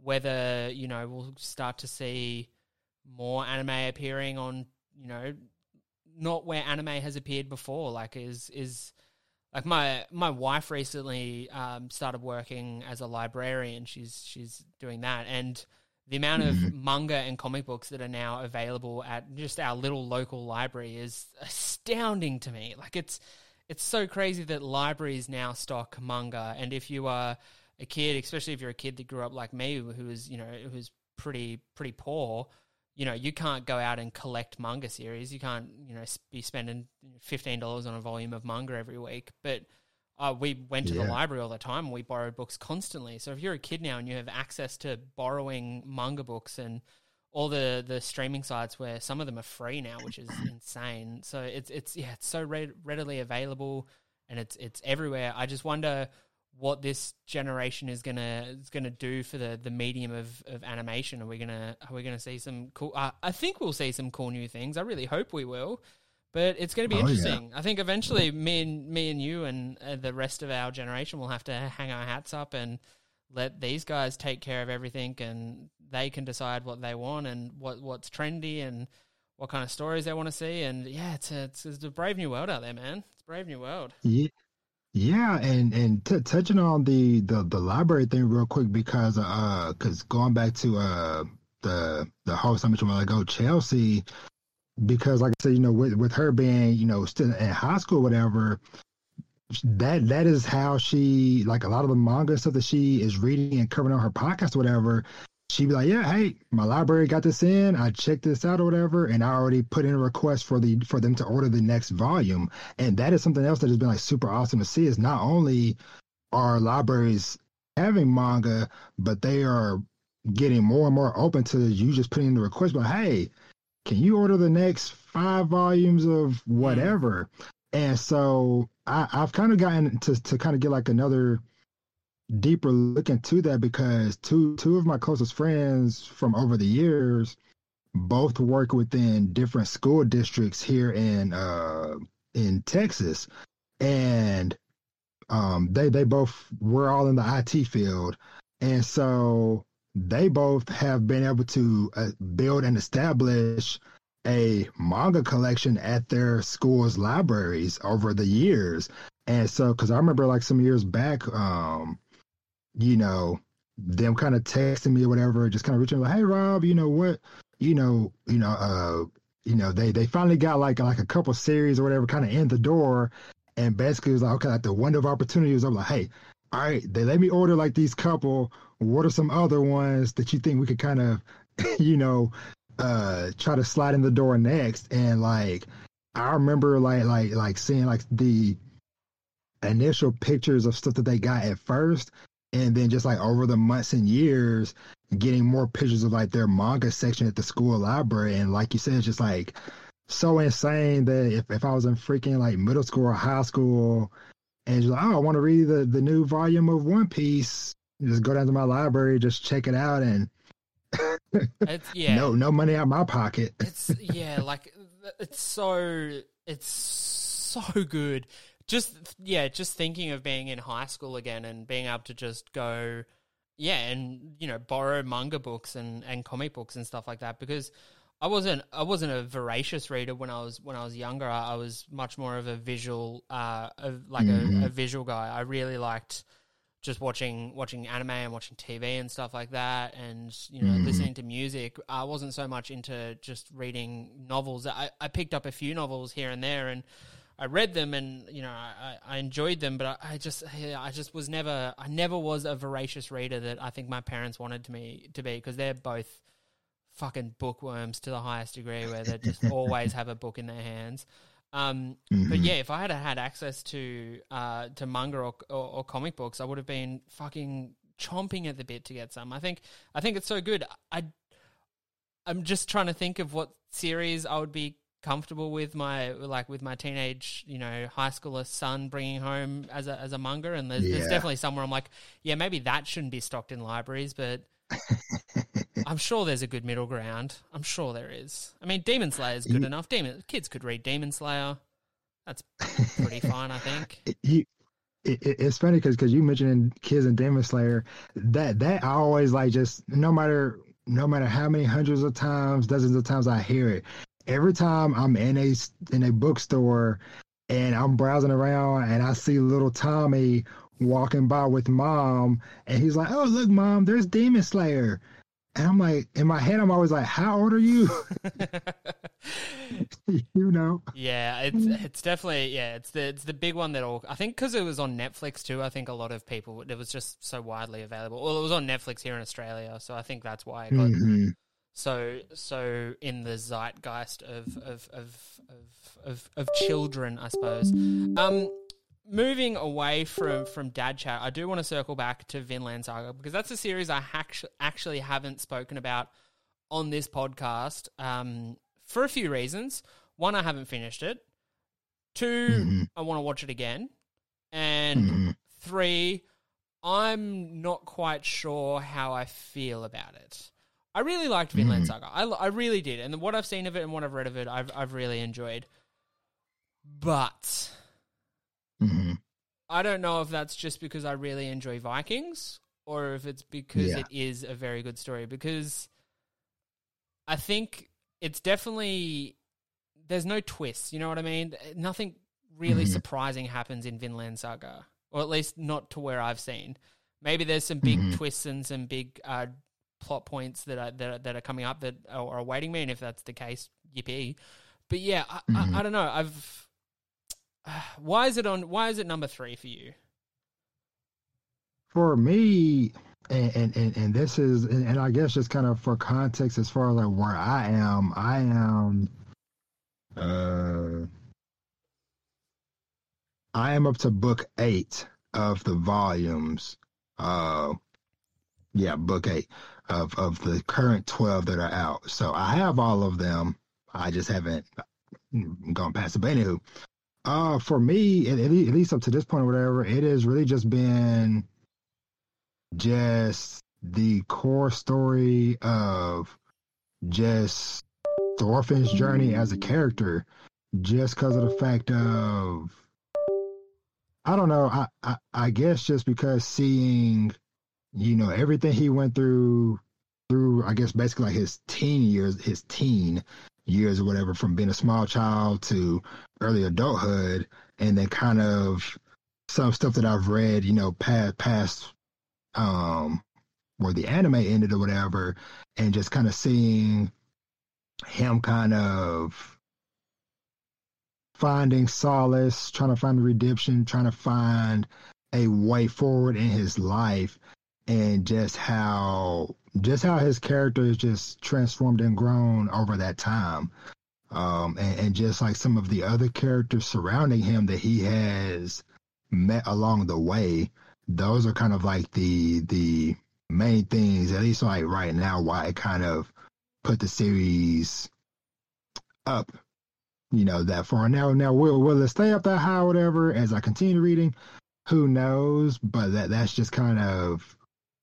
Whether you know we'll start to see more anime appearing on you know not where anime has appeared before. Like is is like my my wife recently um, started working as a librarian. She's she's doing that, and the amount of manga and comic books that are now available at just our little local library is astounding to me. Like it's it's so crazy that libraries now stock manga, and if you are a kid, especially if you're a kid that grew up like me, who is you know who's pretty pretty poor, you know you can't go out and collect manga series. You can't you know be spending fifteen dollars on a volume of manga every week. But uh, we went to the library all the time. and We borrowed books constantly. So if you're a kid now and you have access to borrowing manga books and all the the streaming sites where some of them are free now, which is insane. So it's it's yeah, it's so re- readily available and it's it's everywhere. I just wonder what this generation is gonna is gonna do for the, the medium of, of animation. Are we gonna are we gonna see some cool? Uh, I think we'll see some cool new things. I really hope we will. But it's going to be Oh, yeah. interesting. I think eventually, me and me and you and uh, the rest of our generation will have to hang our hats up and let these guys take care of everything, and they can decide what they want and what what's trendy and what kind of stories they want to see. And yeah, it's a, it's, it's a brave new world out there, man. It's a brave new world. Yeah, yeah, and and t- touching on the, the the library thing real quick because uh because going back to uh the the host I mentioned a while ago, Chelsea, because like I said, you know, with with her being you know still in high school, whatever, that that is how she like a lot of the manga stuff that she is reading and covering on her podcast, or whatever. She'd be like, "Yeah, hey, my library got this in. I checked this out or whatever, and I already put in a request for the for them to order the next volume." And that is something else that has been like super awesome to see. Is not only are libraries having manga, but they are getting more and more open to you just putting in the request. But hey, can you order the next five volumes of mm-hmm. whatever? And so I, I've kind of gotten to to kind of get like another deeper look into that because two two of my closest friends from over the years both work within different school districts here in uh in Texas. And um they they both were all in the IT field. And so they both have been able to uh, build and establish a manga collection at their school's libraries over the years and so because i remember like some years back um you know them kind of texting me or whatever, just kind of reaching like, hey Rob, you know what, you know, you know, uh, you know, they they finally got like like a couple series or whatever kind of in the door, and basically it was like, okay, like the window of opportunity was, I'm like, hey, all right, they let me order like these couple. What are some other ones that you think we could kind of, you know, uh, try to slide in the door next? And like, I remember like like like seeing like the initial pictures of stuff that they got at first, and then just like over the months and years, getting more pictures of like their manga section at the school library. And like you said, it's just like so insane that if, if I was in freaking like middle school or high school and you're like, oh, I want to read the, the new volume of One Piece, just go down to my library, just check it out and yeah. no no money out my pocket. It's yeah, like it's so it's so good. Just yeah, just thinking of being in high school again and being able to just go yeah, and you know, borrow manga books and and comic books and stuff like that because I wasn't I wasn't a voracious reader when I was when I was younger. I, I was much more of a visual uh of like Mhm. a, a visual guy. I really liked just watching watching anime and watching TV and stuff like that, and you know Mhm. listening to music. I wasn't so much into just reading novels. I, I picked up a few novels here and there, and I read them, and you know I, I I enjoyed them. But I, I just I just was never I never was a voracious reader that I think my parents wanted me to be because they're both fucking bookworms to the highest degree, where they just always have a book in their hands. Um, but Mhm. yeah, if I had had access to uh, to manga or, or, or comic books, I would have been fucking chomping at the bit to get some. I think I think it's so good. I I'm just trying to think of what series I would be comfortable with my like with my teenage you know high schooler son bringing home as a as a manga and there's, there's definitely somewhere I'm like yeah maybe that shouldn't be stocked in libraries but I'm sure there's a good middle ground. I'm sure there is. I mean Demon Slayer is good You- enough. Demon kids could read Demon Slayer. That's pretty fine I think. You, it, it- it's funny because because you mentioned kids and Demon Slayer that that I always like just no matter no matter how many hundreds of times dozens of times I hear it every time I'm in a in a bookstore and I'm browsing around and I see little Tommy walking by with mom and he's like oh look mom there's Demon Slayer and I'm like in my head I'm always like how old are you you know Yeah, it's it's definitely yeah, it's the it's the big one that all I think because it was on Netflix too. I think a lot of people it was just so widely available. Well, it was on Netflix here in Australia, so I think that's why it got Mhm. so so in the zeitgeist of of of of of, of children, I suppose. Um, moving away from from Dad Chat, I do want to circle back to Vinland Saga because that's a series I hac- actually haven't spoken about on this podcast um, for a few reasons. One, I haven't finished it. 2 Mhm. I want to watch it again, and Mhm. three, I'm not quite sure how I feel about it. I really liked Vinland Mhm. Saga. I, I really did, and what I've seen of it and what I've read of it, I've I've really enjoyed. But Mhm. I don't know if that's just because I really enjoy Vikings or if it's because Yeah. it is a very good story. Because I think it's definitely there's no twists. You know what I mean? Nothing really Mhm. surprising happens in Vinland Saga, or at least not to where I've seen. Maybe there's some big Mhm. twists and some big uh, plot points that are that are, that are coming up that are, are awaiting me, and if that's the case, yippee! But yeah, I, Mhm. I, I don't know. I've why is it on? Why is it number three for you? for me and and, and, this is and, i guess just kind of for context as far as like where i am i am uh i am up to book eight of the volumes uh yeah book eight of of the current 12 that are out so i have all of them i just haven't gone past it but anywho uh for me at, at least- up to this point or whatever it has really just been just the core story of just Thorfinn's journey as a character, just because of the fact of I don't know, I, I I guess just because seeing, you know, everything he went through through I guess basically like his teen years, his teen years or whatever, from being a small child to early adulthood, and then kind of some stuff that I've read, you know, past past um where the anime ended or whatever, and just kind of seeing him kind of finding solace, trying to find redemption, trying to find a way forward in his life, and just how just how his character is just transformed and grown over that time. Um, and, and just like some of the other characters surrounding him that he has met along the way, those are kind of like the the main things, at least like right now, why I kind of put the series up, you know, that far. Now now will will it stay up that high whatever as I continue reading? Who knows? But that that's just kind of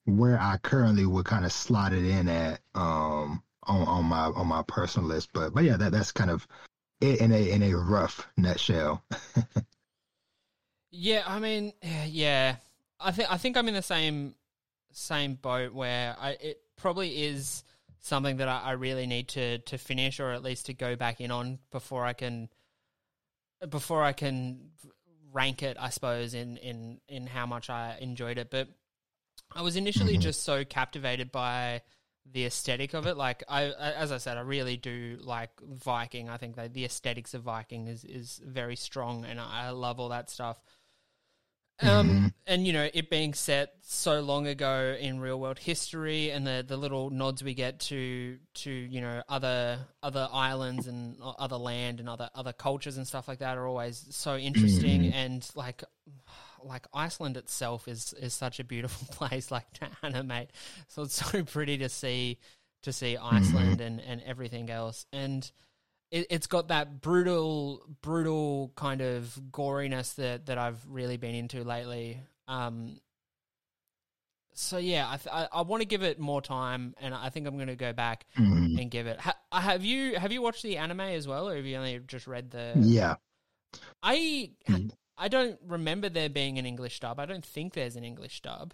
where I currently would kind of slot it in at um on, on my on my personal list. But but yeah, that that's kind of it in a in a rough nutshell. Yeah, I mean, yeah, I think I think I'm in the same same boat where I it probably is something that I, I really need to to finish or at least to go back in on before I can before I can rank it. I suppose in in in how much I enjoyed it, but I was initially Mhm. just so captivated by the aesthetic of it. Like I, as I said, I really do like Viking. I think that the aesthetics of Viking is is very strong, and I love all that stuff. Um, Mhm. and you know, it being set so long ago in real world history, and the the little nods we get to to you know other other islands and other land and other other cultures and stuff like that are always so interesting. Mhm. And like like Iceland itself is is such a beautiful place, like to animate. So it's so pretty to see to see Iceland and and everything else. And it, it's got that brutal, brutal kind of goriness that, that I've really been into lately. Um, so yeah, I, th- I I want to give it more time, and I think I'm going to go back Mhm. and give it. Ha- have you have you watched the anime as well, or have you only just read the? Yeah. I Mm. I don't remember there being an English dub. I don't think there's an English dub.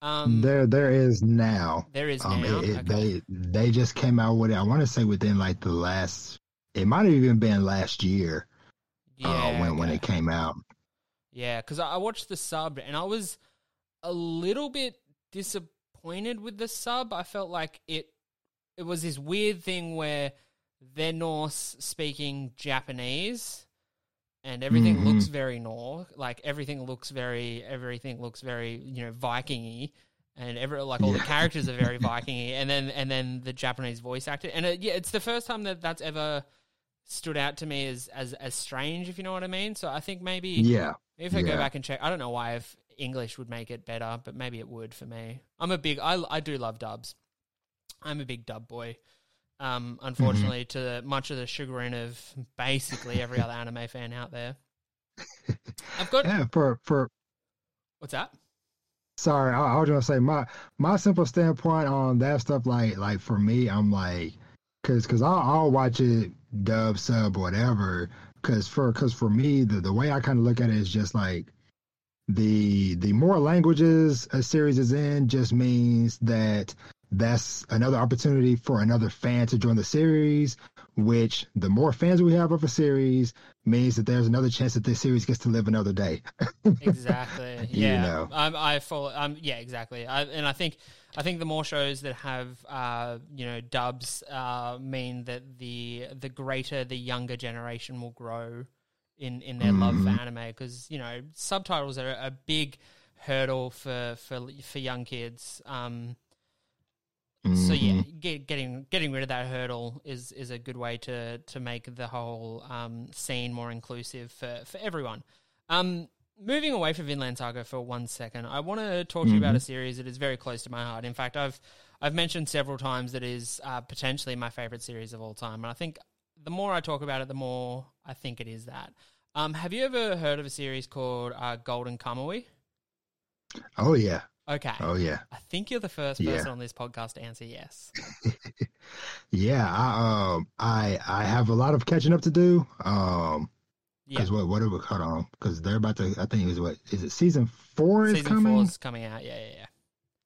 Um, there there is now. there is Um, now. it, it- Okay. they they just came out with it. I want to say within like the last. It might have even been last year yeah, uh, when when it came out. Yeah, because I I watched the sub and I was a little bit disappointed with the sub. I felt like it it was this weird thing where they're Norse speaking Japanese, and everything Mhm. looks very Norse. Like everything looks very everything looks very you know Vikingy. And every like all the characters are very Vikingy, and then and then the Japanese voice actor, and it, yeah, it's the first time that that's ever stood out to me as as as strange, if you know what I mean. So I think maybe Yeah. if I go back and check, I don't know why if English would make it better, but maybe it would for me. I'm a big, I, I do love dubs. I'm a big dub boy. Um, unfortunately, to much of the chagrin of basically every other anime fan out there. I've got Yeah. For for what's that? sorry, I, I was gonna say my my simple standpoint on that stuff. Like like for me, I'm like, cause cause I'll, I'll watch it dub sub whatever. Cause for cause for me, the the way I kind of look at it is just like the the more languages a series is in just means that that's another opportunity for another fan to join the series which the more fans we have of a series means that there's another chance that this series gets to live another day Exactly. You Yeah. know. Um, I follow. Um, yeah, exactly. I, and I think I think the more shows that have uh, you know dubs uh, mean that the the greater the younger generation will grow in in their love for Mhm. anime because you know subtitles are a big hurdle for for for young kids. Um, so yeah, Mhm. get, getting getting rid of that hurdle is is a good way to to make the whole um, scene more inclusive for for everyone. Um, moving away from Vinland Saga for one second, I want to talk to you about a series that is very close to my heart. In fact, I've I've mentioned several times that it is uh, potentially my favorite series of all time, and I think the more I talk about it, the more I think it is that. Um, have you ever heard of a series called uh, Golden Kamui? oh yeah Okay, oh yeah I think you're the first Yeah. person on this podcast to answer yes. Yeah, I um I I have a lot of catching up to do. Um Yeah, because what what are we cut on? Because they're about to I think it was what is it season four is season coming? four is coming out. Yeah, yeah, yeah.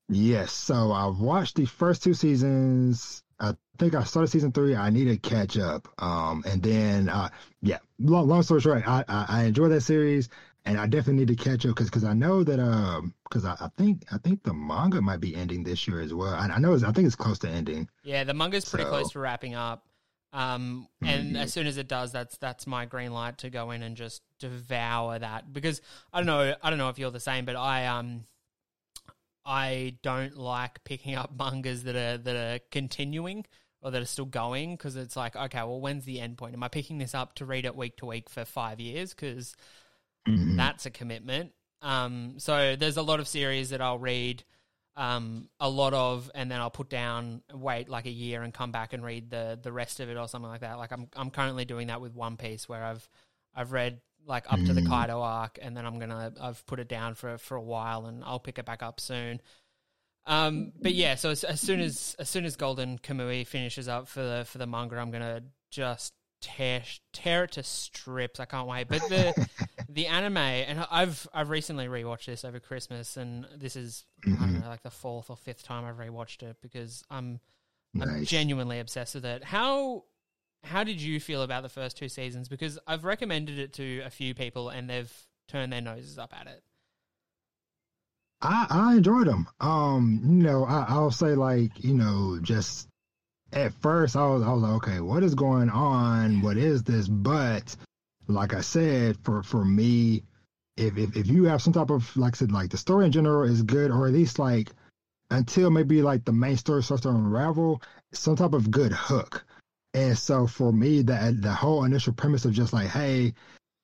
Yes. So I've watched the first two seasons. I think I started season three. I need to catch up. Um and then uh yeah, long, long story short, I, I I enjoy that series and I definitely need to catch up because because I know that um because I, I think I think the manga might be ending this year as well. I, I know it's, I think it's close to ending. Yeah, the manga's pretty So- close to wrapping up. Um, and Mhm. as soon as it does, that's that's my green light to go in and just devour that because I don't know I don't know if you're the same, but I um I don't like picking up mangas that are that are continuing or that are still going because it's like okay, well, when's the end point? Am I picking this up to read it week to week for five years? Because Mhm. that's a commitment. Um, so there's a lot of series that I'll read um, a lot of, and then I'll put down, wait like a year, and come back and read the the rest of it or something like that. Like I'm I'm currently doing that with One Piece, where I've I've read like up to the Mm. Kaido arc, and then I'm gonna I've put it down for for a while, and I'll pick it back up soon. Um, but yeah, so as, as soon as as soon as Golden Kamui finishes up for the for the manga, I'm gonna just tear tear it to strips. I can't wait. But the the anime, and I've I've recently rewatched this over Christmas, and this is I don't Mhm. know like the fourth or fifth time I've rewatched it because I'm I'm genuinely obsessed with it. How how did you feel about the first two seasons? Because I've recommended it to a few people, and they've turned their noses up at it. I I enjoyed them. Um, you know, I I'll say like you know just at first I was I was like okay, what is going on? What is this? But like I said, for for me, if if if you have some type of like I said, like the story in general is good, or at least like until maybe like the main story starts to unravel, some type of good hook. And so for me, that the whole initial premise of just like, hey,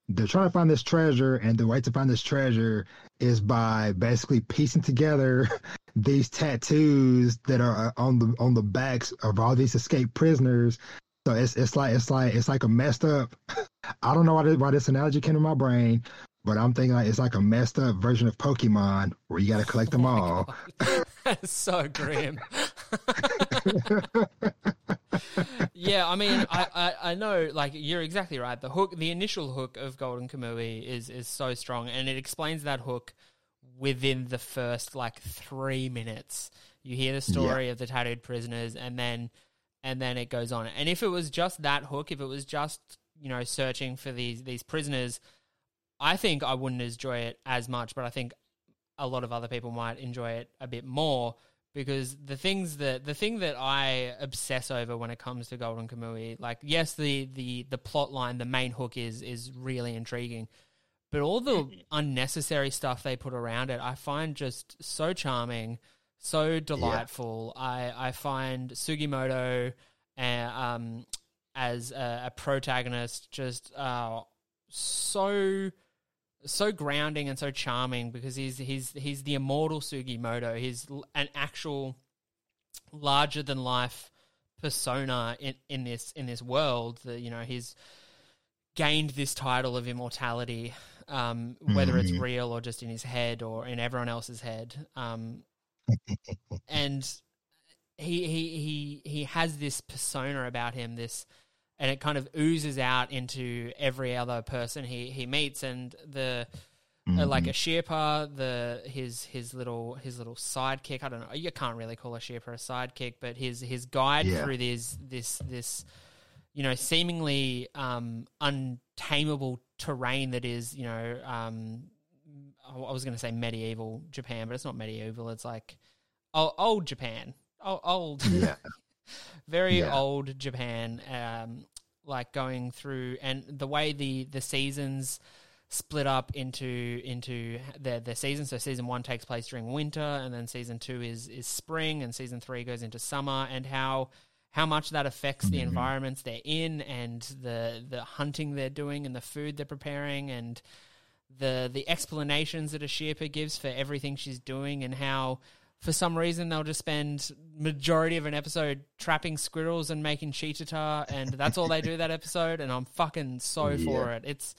they're trying to find this treasure, and the way to find this treasure is by basically piecing together these tattoos that are uh, on the on the backs of all these escaped prisoners. So it's it's like it's like it's like a messed up. I don't know why this, why this analogy came to my brain, but I'm thinking like it's like a messed up version of Pokemon where you got to collect them oh all. That's so grim. yeah, I mean, I, I, I know, like, you're exactly right. The hook, the initial hook of Golden Kamui is, is so strong, and it explains that hook within the first, like, three minutes. You hear the story of the tattooed prisoners, and then, and then it goes on. And if it was just that hook, if it was just, you know, searching for these, these prisoners, I think I wouldn't enjoy it as much, but I think a lot of other people might enjoy it a bit more because the things that the thing that I obsess over when it comes to Golden Kamui, like yes, the the the plot line, the main hook is is really intriguing, but all the mm-hmm. unnecessary stuff they put around it, I find just so charming, so delightful. I I find Sugimoto, uh, um, as a, a protagonist, just uh, so so grounding and so charming because he's he's he's the immortal Sugimoto. He's an actual larger than life persona in, in this in this world. That you know he's gained this title of immortality, um, whether it's Mhm. real or just in his head or in everyone else's head. Um, and he he he he has this persona about him. This and it kind of oozes out into every other person he, he meets and the uh, like Asirpa, the his his little his little sidekick. I don't know. You can't really call Asirpa a sidekick, but his his guide Yeah. through this this this you know seemingly um, untamable terrain that is you know um, I I was going to say medieval Japan, but it's not medieval. It's like old, old Japan, old, old yeah, very Yeah. old Japan, um, like going through and the way the the seasons split up into into the the seasons. So season one takes place during winter, and then season two is is spring, and season three goes into summer, and how how much that affects the Mhm. environments they're in, and the the hunting they're doing, and the food they're preparing, and the the explanations that Asirpa gives for everything she's doing, and how for some reason they'll just spend majority of an episode trapping squirrels and making chitatap and that's all they do that episode and I'm fucking so for it. It's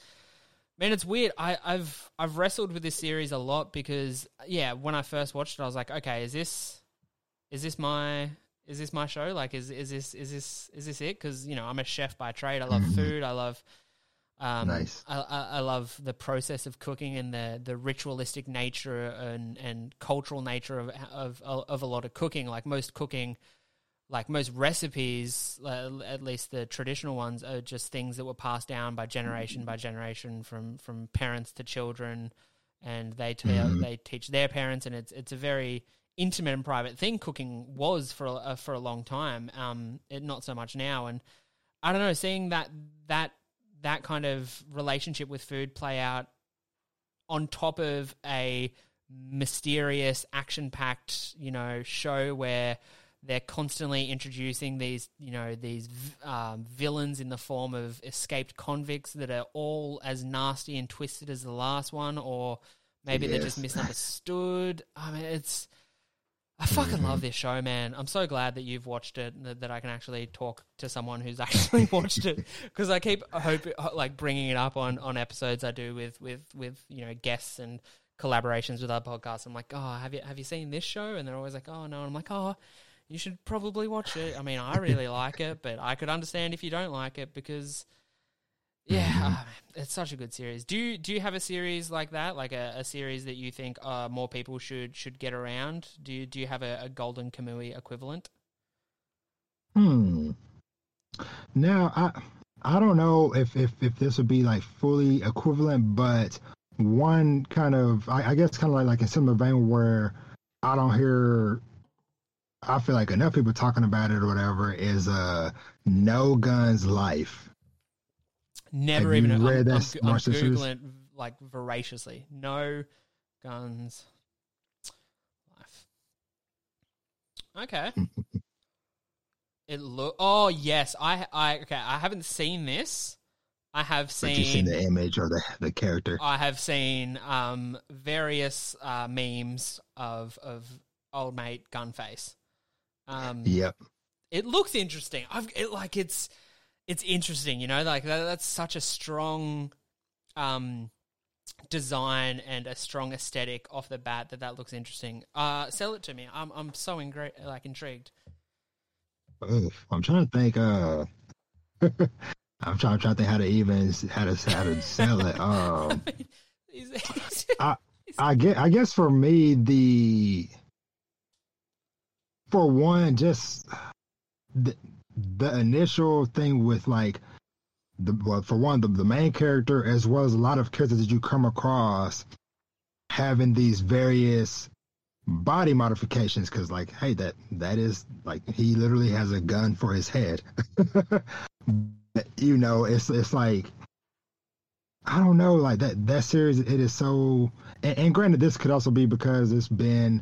man, it's weird. I, I've I've wrestled with this series a lot because yeah, when I first watched it I was like, okay, is this is this my is this my show? Like is is this is this is this it? Because you know I'm a chef by trade. I love Mhm. food. I love um, Nice. I, I, I love the process of cooking and the, the ritualistic nature and, and cultural nature of, of of a lot of cooking. Like most cooking, like most recipes, uh, at least the traditional ones, are just things that were passed down by generation by generation from from parents to children, and they tell Mhm. they teach their parents, and it's it's a very intimate and private thing. Cooking was for a, uh, for a long time, um, it, not so much now, and I don't know, seeing that that that kind of relationship with food play out on top of a mysterious, action packed, you know, show where they're constantly introducing these, you know, these um, villains in the form of escaped convicts that are all as nasty and twisted as the last one, or maybe they're just misunderstood. I mean, it's. I fucking love mm-hmm. this show, man. I'm so glad that you've watched it, and that, that I can actually talk to someone who's actually watched it. Because I keep hope like bringing it up on, on episodes I do with, with, with you know guests and collaborations with other podcasts. I'm like, oh, have you have you seen this show? And they're always like, oh no. And I'm like, oh, you should probably watch it. I mean, I really like it, but I could understand if you don't like it because, yeah, ah, it's such a good series. Do you do you have a series like that, like a, a series that you think uh, more people should should get around? Do you do you have a, a Golden Kamui equivalent? Hmm. Now I I don't know if if if this would be like fully equivalent, but one kind of I, I guess kind of like like in similar vein where I don't hear. I feel like enough people talking about it or whatever is uh no guns life. Never Have even. you I'm, I'm, I'm googling like voraciously. No guns. Life. Okay. it look. Oh yes, I. I okay. I haven't seen this. I have But seen. seen the image or the the character. I have seen um, various uh, memes of of old mate Gunface. Um, Yep. it looks interesting. I've it, like it's it's interesting, you know, like that, that's such a strong um design and a strong aesthetic off the bat that that looks interesting. Uh sell it to me. I'm I'm so ingre- like intrigued. Oof. I'm trying to think. Uh, I'm trying, trying to think how to even how to how to sell it. Um, he's- I get. I guess for me, the for one, just the the initial thing with like the well, for one, the, the main character as well as a lot of characters that you come across having these various body modifications because like hey that that is like he literally has a gun for his head. You know it's it's like i don't know like that that series it is so and, and granted this could also be because it's been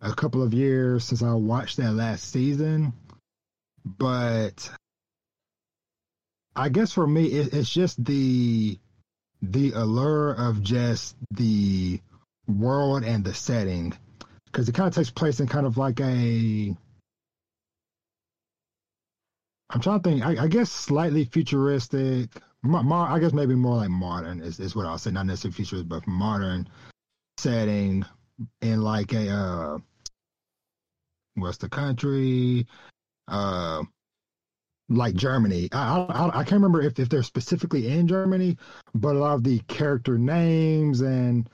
a couple of years since i watched that last season but i guess for me it, it's just the the allure of just the world and the setting. Because it kind of takes place in kind of like a i'm trying to think i, I guess slightly futuristic mo- mo- i guess maybe more like modern is, is what i'll say. Not necessarily futuristic but modern setting in like a uh what's the country uh like Germany. I, I I can't remember if, if they're specifically in Germany, but a lot of the character names and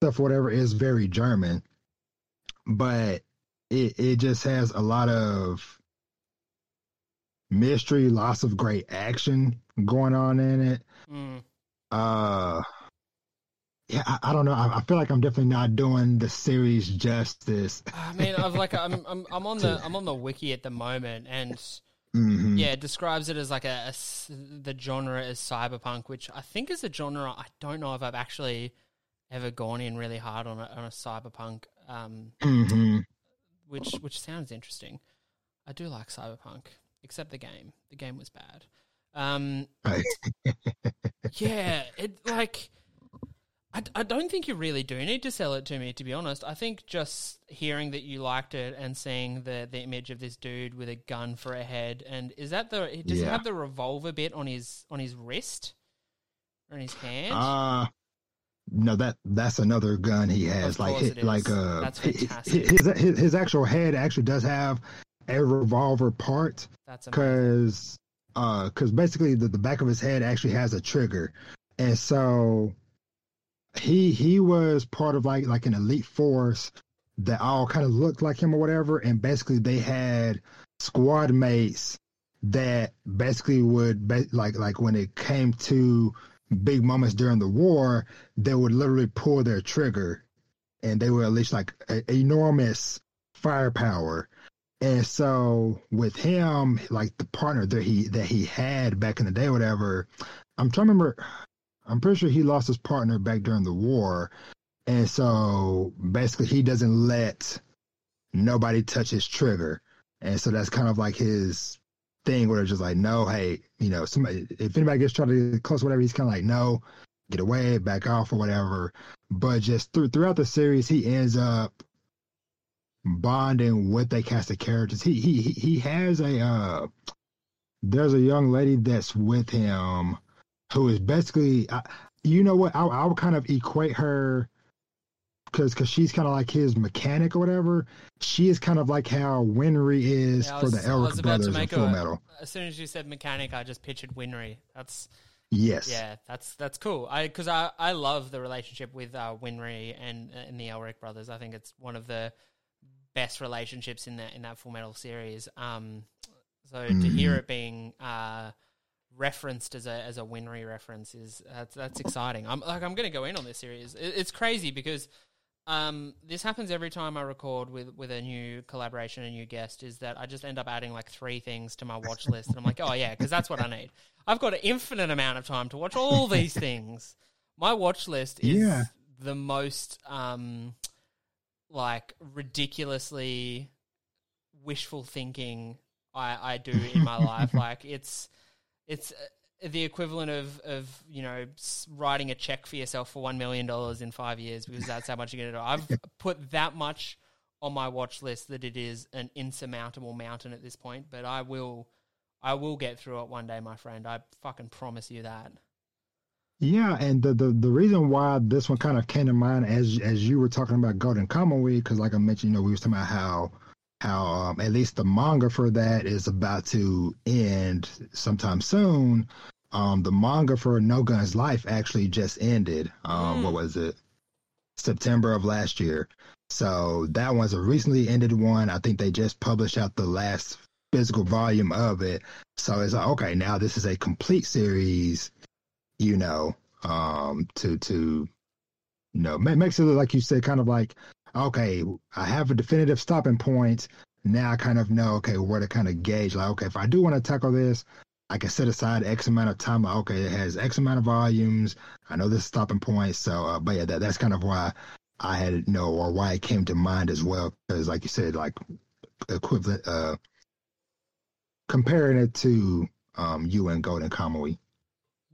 stuff, whatever, is very German. But it it just has a lot of mystery, lots of great action going on in it. Mm. Uh, yeah, I, I don't know. I, I feel like I'm definitely not doing the series justice. I mean, I've like I'm I'm I'm on the I'm on the wiki at the moment and Mhm. Yeah, it describes it as like a, a the genre as cyberpunk, which I think is a genre I don't know if I've actually ever gone in really hard on a, on a cyberpunk, um, Mhm. which which sounds interesting. I do like cyberpunk, except the game. The game was bad. Um, yeah, it like I, I don't think you really do need to sell it to me. To be honest, I think just hearing that you liked it and seeing the the image of this dude with a gun for a head, and is that the does he have the revolver bit on his on his wrist or in his hand? Uh no, that that's another gun he has. Like course it is. like uh, That's fantastic. His, his his actual head actually does have a revolver part That's amazing. because uh because basically the, the back of his head actually has a trigger, and so he he was part of like like an elite force that all kind of looked like him or whatever, and basically they had squad mates that basically would be, like like when it came to big moments during the war, they would literally pull their trigger, and they were at least like a, enormous firepower. And so with him, like the partner that he that he had back in the day, whatever, I'm trying to remember. I'm pretty sure he lost his partner back during the war, and so basically he doesn't let nobody touch his trigger, and so that's kind of like his thing where it's just like, no, hey, you know, somebody if anybody gets trying to get close, whatever, he's kind of like, no, get away, back off, or whatever. But just through, throughout the series, he ends up bonding with a cast of characters. He he he has a uh, there's a young lady that's with him who is basically, uh, you know what? I I would kind of equate her because because she's kind of like his mechanic or whatever. She is kind of like how Winry is Yeah, I for the Elric brothers in Full a- Metal. As soon as you said mechanic, I just pictured Winry. That's Yes. yeah, that's that's cool. I because I, I love the relationship with uh, Winry and and the Elric brothers. I think it's one of the best relationships in that in that Full Metal series. Um, so to hear Mhm. it being uh, referenced as a as a Winry reference is that's that's exciting. I'm like I'm going to go in on this series. It, it's crazy because um, this happens every time I record with with a new collaboration, a new guest. Is that I just end up adding like three things to my watch list, and I'm like, oh yeah, because that's what I need. I've got an infinite amount of time to watch all these things. My watch list is Yeah. the most um, like ridiculously wishful thinking I, I do in my life. Like it's it's uh, the equivalent of of you know writing a check for yourself for one million dollars in five years because that's how much you're gonna do. I've put that much on my watch list that it is an insurmountable mountain at this point. But I will I will get through it one day, my friend. I fucking promise you that. Yeah, and the, the the reason why this one kind of came to mind as as you were talking about Golden Kamuy, because like I mentioned, you know, we was talking about how how um, at least the manga for that is about to end sometime soon. Um, the manga for No Gun's Life actually just ended. Um, Mm. what was it? September of last year. So that one's a recently ended one. I think they just published out the last physical volume of it. So it's like, okay, now this is a complete series you know, um, to to know, ma- makes it look like you said, kind of like, okay, I have a definitive stopping point. Now I kind of know, okay, where to kind of gauge, like, okay, if I do want to tackle this, I can set aside X amount of time. Like, okay, it has X amount of volumes. I know this stopping point. So, uh, but yeah, that, that's kind of why I had you know, or why it came to mind as well, because like you said, like equivalent, uh, comparing it to um, you and Golden Kamuy.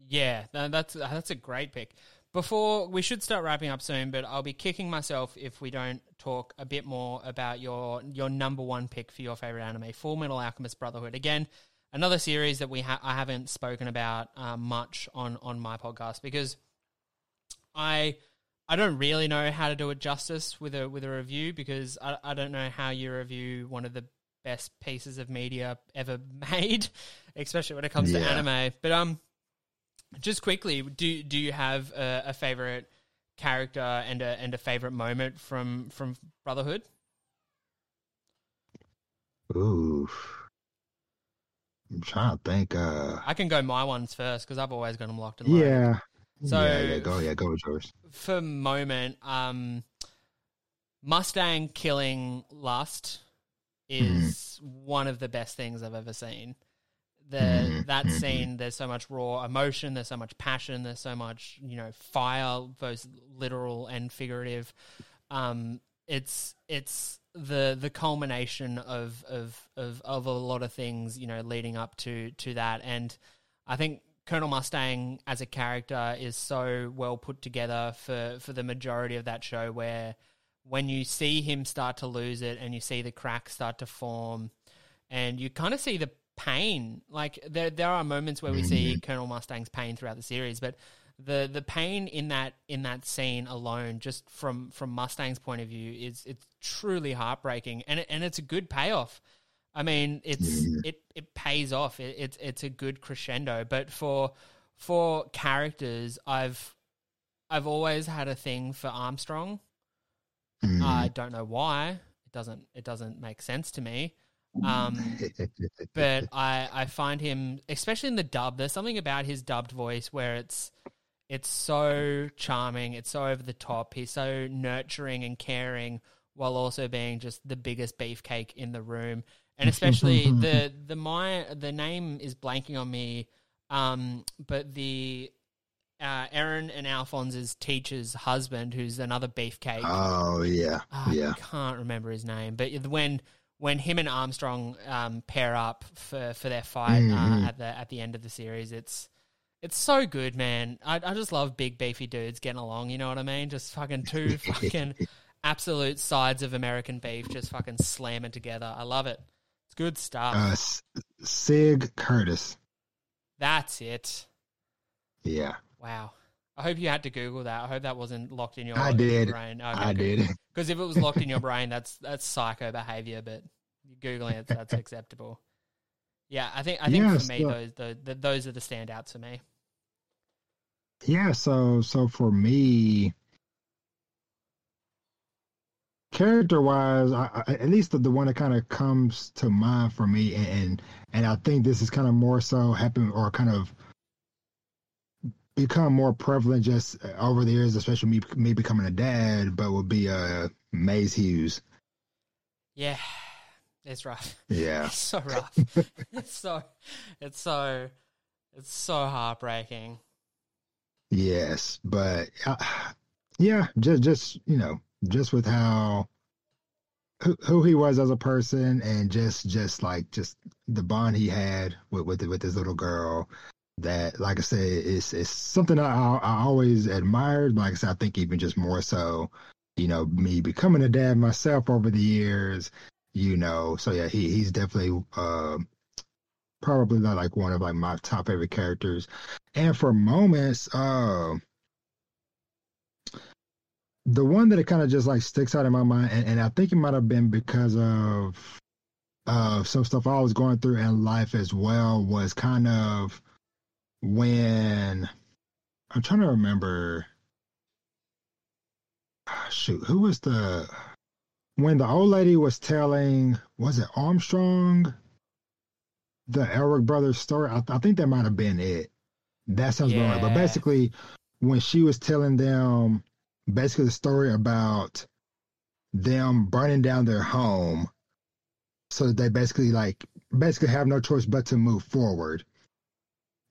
Yeah, that's that's a great pick. Before we should start wrapping up soon, but I'll be kicking myself if we don't talk a bit more about your your number one pick for your favorite anime, Full Metal Alchemist Brotherhood. Again, another series that we ha- I haven't spoken about um, much on on my podcast because I I don't really know how to do it justice with a with a review because I I don't know how you review one of the best pieces of media ever made, especially when it comes to anime. But um, just quickly, do do you have a, a favorite character and a and a favorite moment from from Brotherhood? Oof. I'm trying to think. Uh, I can go my ones first because I've always got them locked and loaded. yeah. So- yeah, yeah, go, yeah, go with yours. for moment, um, Mustang killing Lust is one of the best things I've ever seen. The Mhm, that mhm. scene, there's so much raw emotion, there's so much passion, there's so much you know fire, both literal and figurative. Um, it's it's the the culmination of of of of a lot of things you know leading up to to that, and I think Colonel Mustang as a character is so well put together for for the majority of that show where when you see him start to lose it and you see the cracks start to form and you kind of see the pain like there there are moments where we see Colonel Mustang's pain throughout the series but the the pain in that in that scene alone just from from Mustang's point of view is it's truly heartbreaking and it, and it's a good payoff I mean, it's Yeah. it it pays off. It, it's it's a good crescendo. But for for characters, I've I've always had a thing for Armstrong. Mhm. I don't know why. It doesn't it doesn't make sense to me. Um, but I I find him, especially in the dub, there's something about his dubbed voice where it's it's so charming, it's so over the top. He's so nurturing and caring while also being just the biggest beefcake in the room. And especially the the my the name is blanking on me, um, but the uh, Aaron and Alphonse's teacher's husband, who's another beefcake. oh yeah, Ah, yeah. I can't remember his name, but when when him and Armstrong um, pair up for, for their fight Mhm. uh, at the at the end of the series, it's it's so good, man. I I just love big beefy dudes getting along. You know what I mean? Just fucking two fucking absolute sides of American beef, just fucking slamming together. I love it. It's good stuff. Uh, S- Sig Curtis. That's it. Yeah, Wow. I hope you had to Google that. I hope that wasn't locked in your, brain. I did. brain. I did. Because if it was locked in your brain, that's that's psycho behavior. But googling it, that's acceptable. Yeah, I think I think Yeah, for me, so- those the, the, those are the standouts for me. Yeah, so so for me, character wise, I, I, at least the, the one that kind of comes to mind for me, and, and and I think this is kind of more so happen or kind of become more prevalent just over the years, especially me me becoming a dad, but would be uh Maes Hughes. Yeah, it's rough. Yeah, It's so rough. it's so it's so it's so heartbreaking. yes, but uh, yeah, just just you know, just with how who, who he was as a person, and just just like just the bond he had with with with this little girl. That, like I said, it's it's something I I always admired. Like I said, I think even just more so, you know, me becoming a dad myself over the years, you know. So yeah, he he's definitely uh, probably not like one of like my top favorite characters. And for moments, uh, the one that it kind of just like sticks out in my mind, and, and I think it might have been because of uh, some stuff I was going through in life as well, was kind of when I'm trying to remember. ah, Shoot, who was the when the old lady was telling? Was it Armstrong? The Elric brothers story. I, I think that might have been it. That sounds about right. But basically, when she was telling them basically the story about them burning down their home so that they basically like basically have no choice but to move forward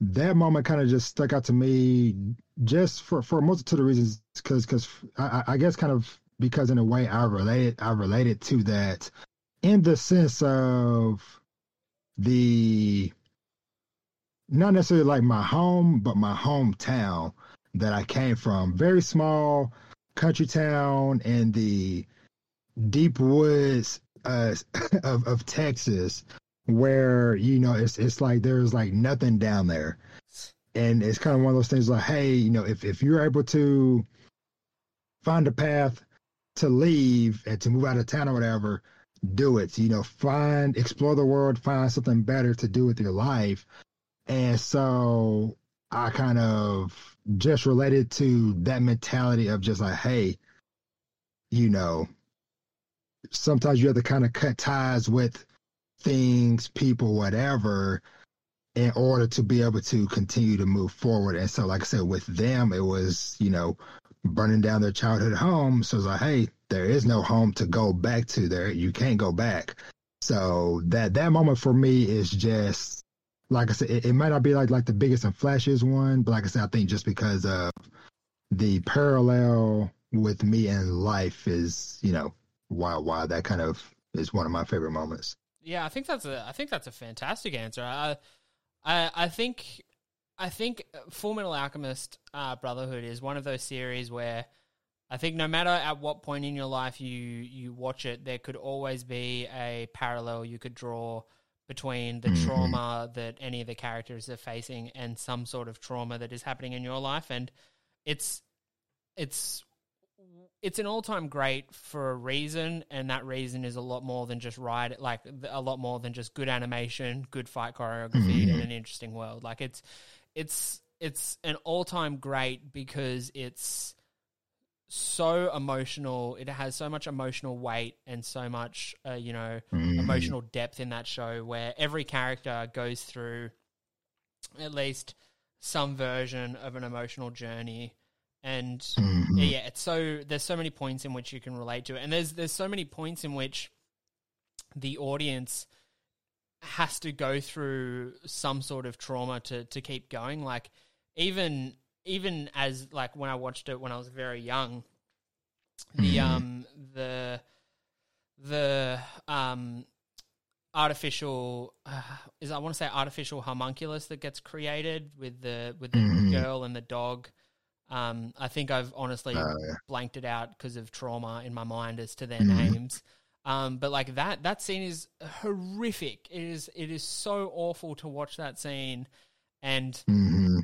that moment kind of just stuck out to me just for for a multitude of reasons because because I, I guess kind of because in a way i related i related to that in the sense of the not necessarily like my home but my hometown that I came from. Very small country town in the deep woods uh, of of Texas, where you know it's it's like there's like nothing down there, and it's kind of one of those things like, hey, you know, if if you're able to find a path to leave and to move out of town or whatever, do it. You know, find explore the world, find something better to do with your life, and so I kind of just related to that mentality of just like, hey, you know, sometimes you have to kind of cut ties with things, people, whatever, in order to be able to continue to move forward. And so, like I said, with them, it was, you know, burning down their childhood home. So it's like, hey, there is no home to go back to there. You can't go back. So that that moment for me is just like I said, it, it might not be like like the biggest and flashiest one, but like I said, I think just because of the parallel with me and life is, you know, why why that kind of is one of my favorite moments. Yeah, I think that's a I think that's a fantastic answer. I I, I think I think Full Metal Alchemist uh, Brotherhood is one of those series where I think no matter at what point in your life you you watch it, there could always be a parallel you could draw between the Mhm. trauma that any of the characters are facing and some sort of trauma that is happening in your life and it's it's it's an all-time great for a reason and that reason is a lot more than just ride like a lot more than just good animation good fight choreography and an interesting world like it's it's it's an all-time great because it's so emotional. It has so much emotional weight and so much, uh, you know, Mhm. emotional depth in that show where every character goes through at least some version of an emotional journey. And Mhm. yeah, yeah, it's so there's so many points in which you can relate to it. And there's there's so many points in which the audience has to go through some sort of trauma to to keep going. Like even even as like when I watched it when I was very young, the Mhm. um the the um artificial uh, is I want to say artificial homunculus that gets created with the with the Mhm. girl and the dog. Um, I think I've honestly yeah. blanked it out because of trauma in my mind as to their Mhm. names. Um, but like that that scene is horrific. It is it is so awful to watch that scene, and mm-hmm.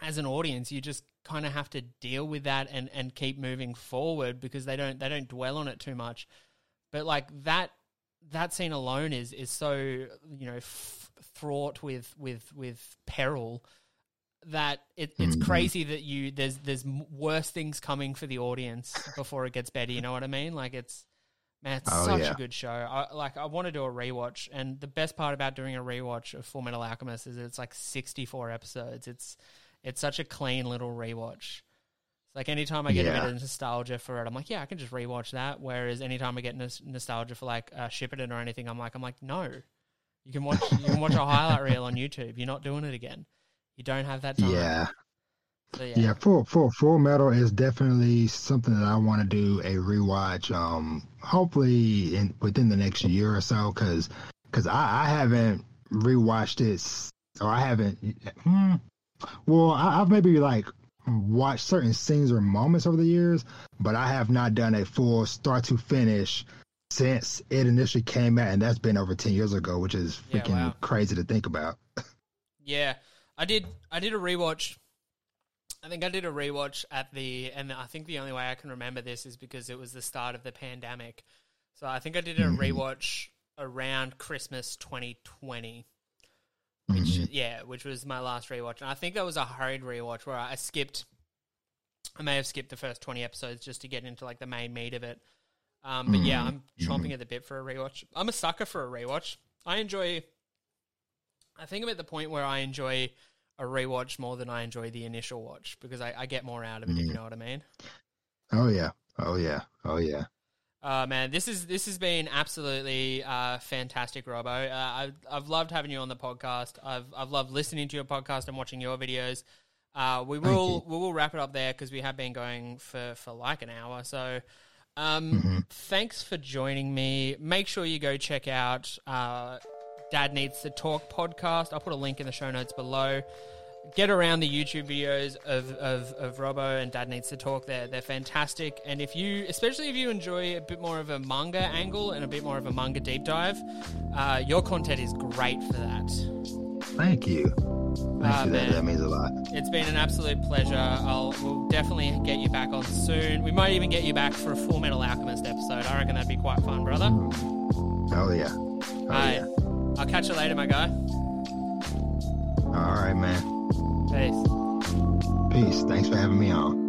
as an audience, you just kind of have to deal with that and, and keep moving forward because they don't they don't dwell on it too much. But like that that scene alone is is so you know f- fraught with with with peril that it, it's Mhm. crazy that you there's there's worse things coming for the audience before it gets better. You know what I mean? Like it's man, it's Oh, such yeah. a good show. I like I want to do a rewatch, and the best part about doing a rewatch of Full Metal Alchemist is it's like sixty four episodes. It's it's such a clean little rewatch. It's like anytime I get a Yeah. bit of nostalgia for it, I'm like, yeah, I can just rewatch that. Whereas anytime I get nos- nostalgia for like uh, Shippuden or anything, I'm like, I'm like, no, you can watch you can watch a highlight reel on YouTube. You're not doing it again. You don't have that time. Yeah. So, yeah. Yeah, full full full metal is definitely something that I want to do a rewatch. Um, hopefully in within the next year or so, because because I, I haven't rewatched it s- or I haven't. Hmm, well, I, I've maybe like watched certain scenes or moments over the years, but I have not done a full start to finish since it initially came out, and that's been over ten years ago, which is Yeah, freaking wow. crazy to think about. Yeah, I did. I did a rewatch. I think I did a rewatch at the, and I think the only way I can remember this is because it was the start of the pandemic. So I think I did a Mhm. rewatch around Christmas 2020. Which Mhm. yeah, which was my last rewatch, and I think that was a hurried rewatch where I skipped. I may have skipped the first twenty episodes just to get into like the main meat of it. Um, but yeah, I'm chomping at the bit for a rewatch. I'm a sucker for a rewatch. I enjoy. I think I'm at the point where I enjoy a rewatch more than I enjoy the initial watch because I, I get more out of it. If you know what I mean. Oh yeah, oh yeah, oh yeah. Uh, man, this is this has been absolutely uh, fantastic, Robo. Uh, I've I've loved having you on the podcast. I've I've loved listening to your podcast and watching your videos. Uh, we will we will wrap it up there because we have been going for, for like an hour. So, um, Mm-hmm. thanks for joining me. Make sure you go check out uh, Dad Needs to Talk podcast. I'll put a link in the show notes below. Get around the YouTube videos of, of, of Robo and Dad Needs to Talk. They're, they're fantastic. And if you, especially if you enjoy a bit more of a manga angle and a bit more of a manga deep dive, uh, your content is great for that. Thank you. Thank Ah, you. That, that means a lot. It's been an absolute pleasure. I'll we'll definitely get you back on soon. We might even get you back for a Full Metal Alchemist episode. I reckon that'd be quite fun, brother. Oh yeah. Oh yeah. I'll catch you later, my guy. All right, man. Peace. Peace. Thanks for having me on.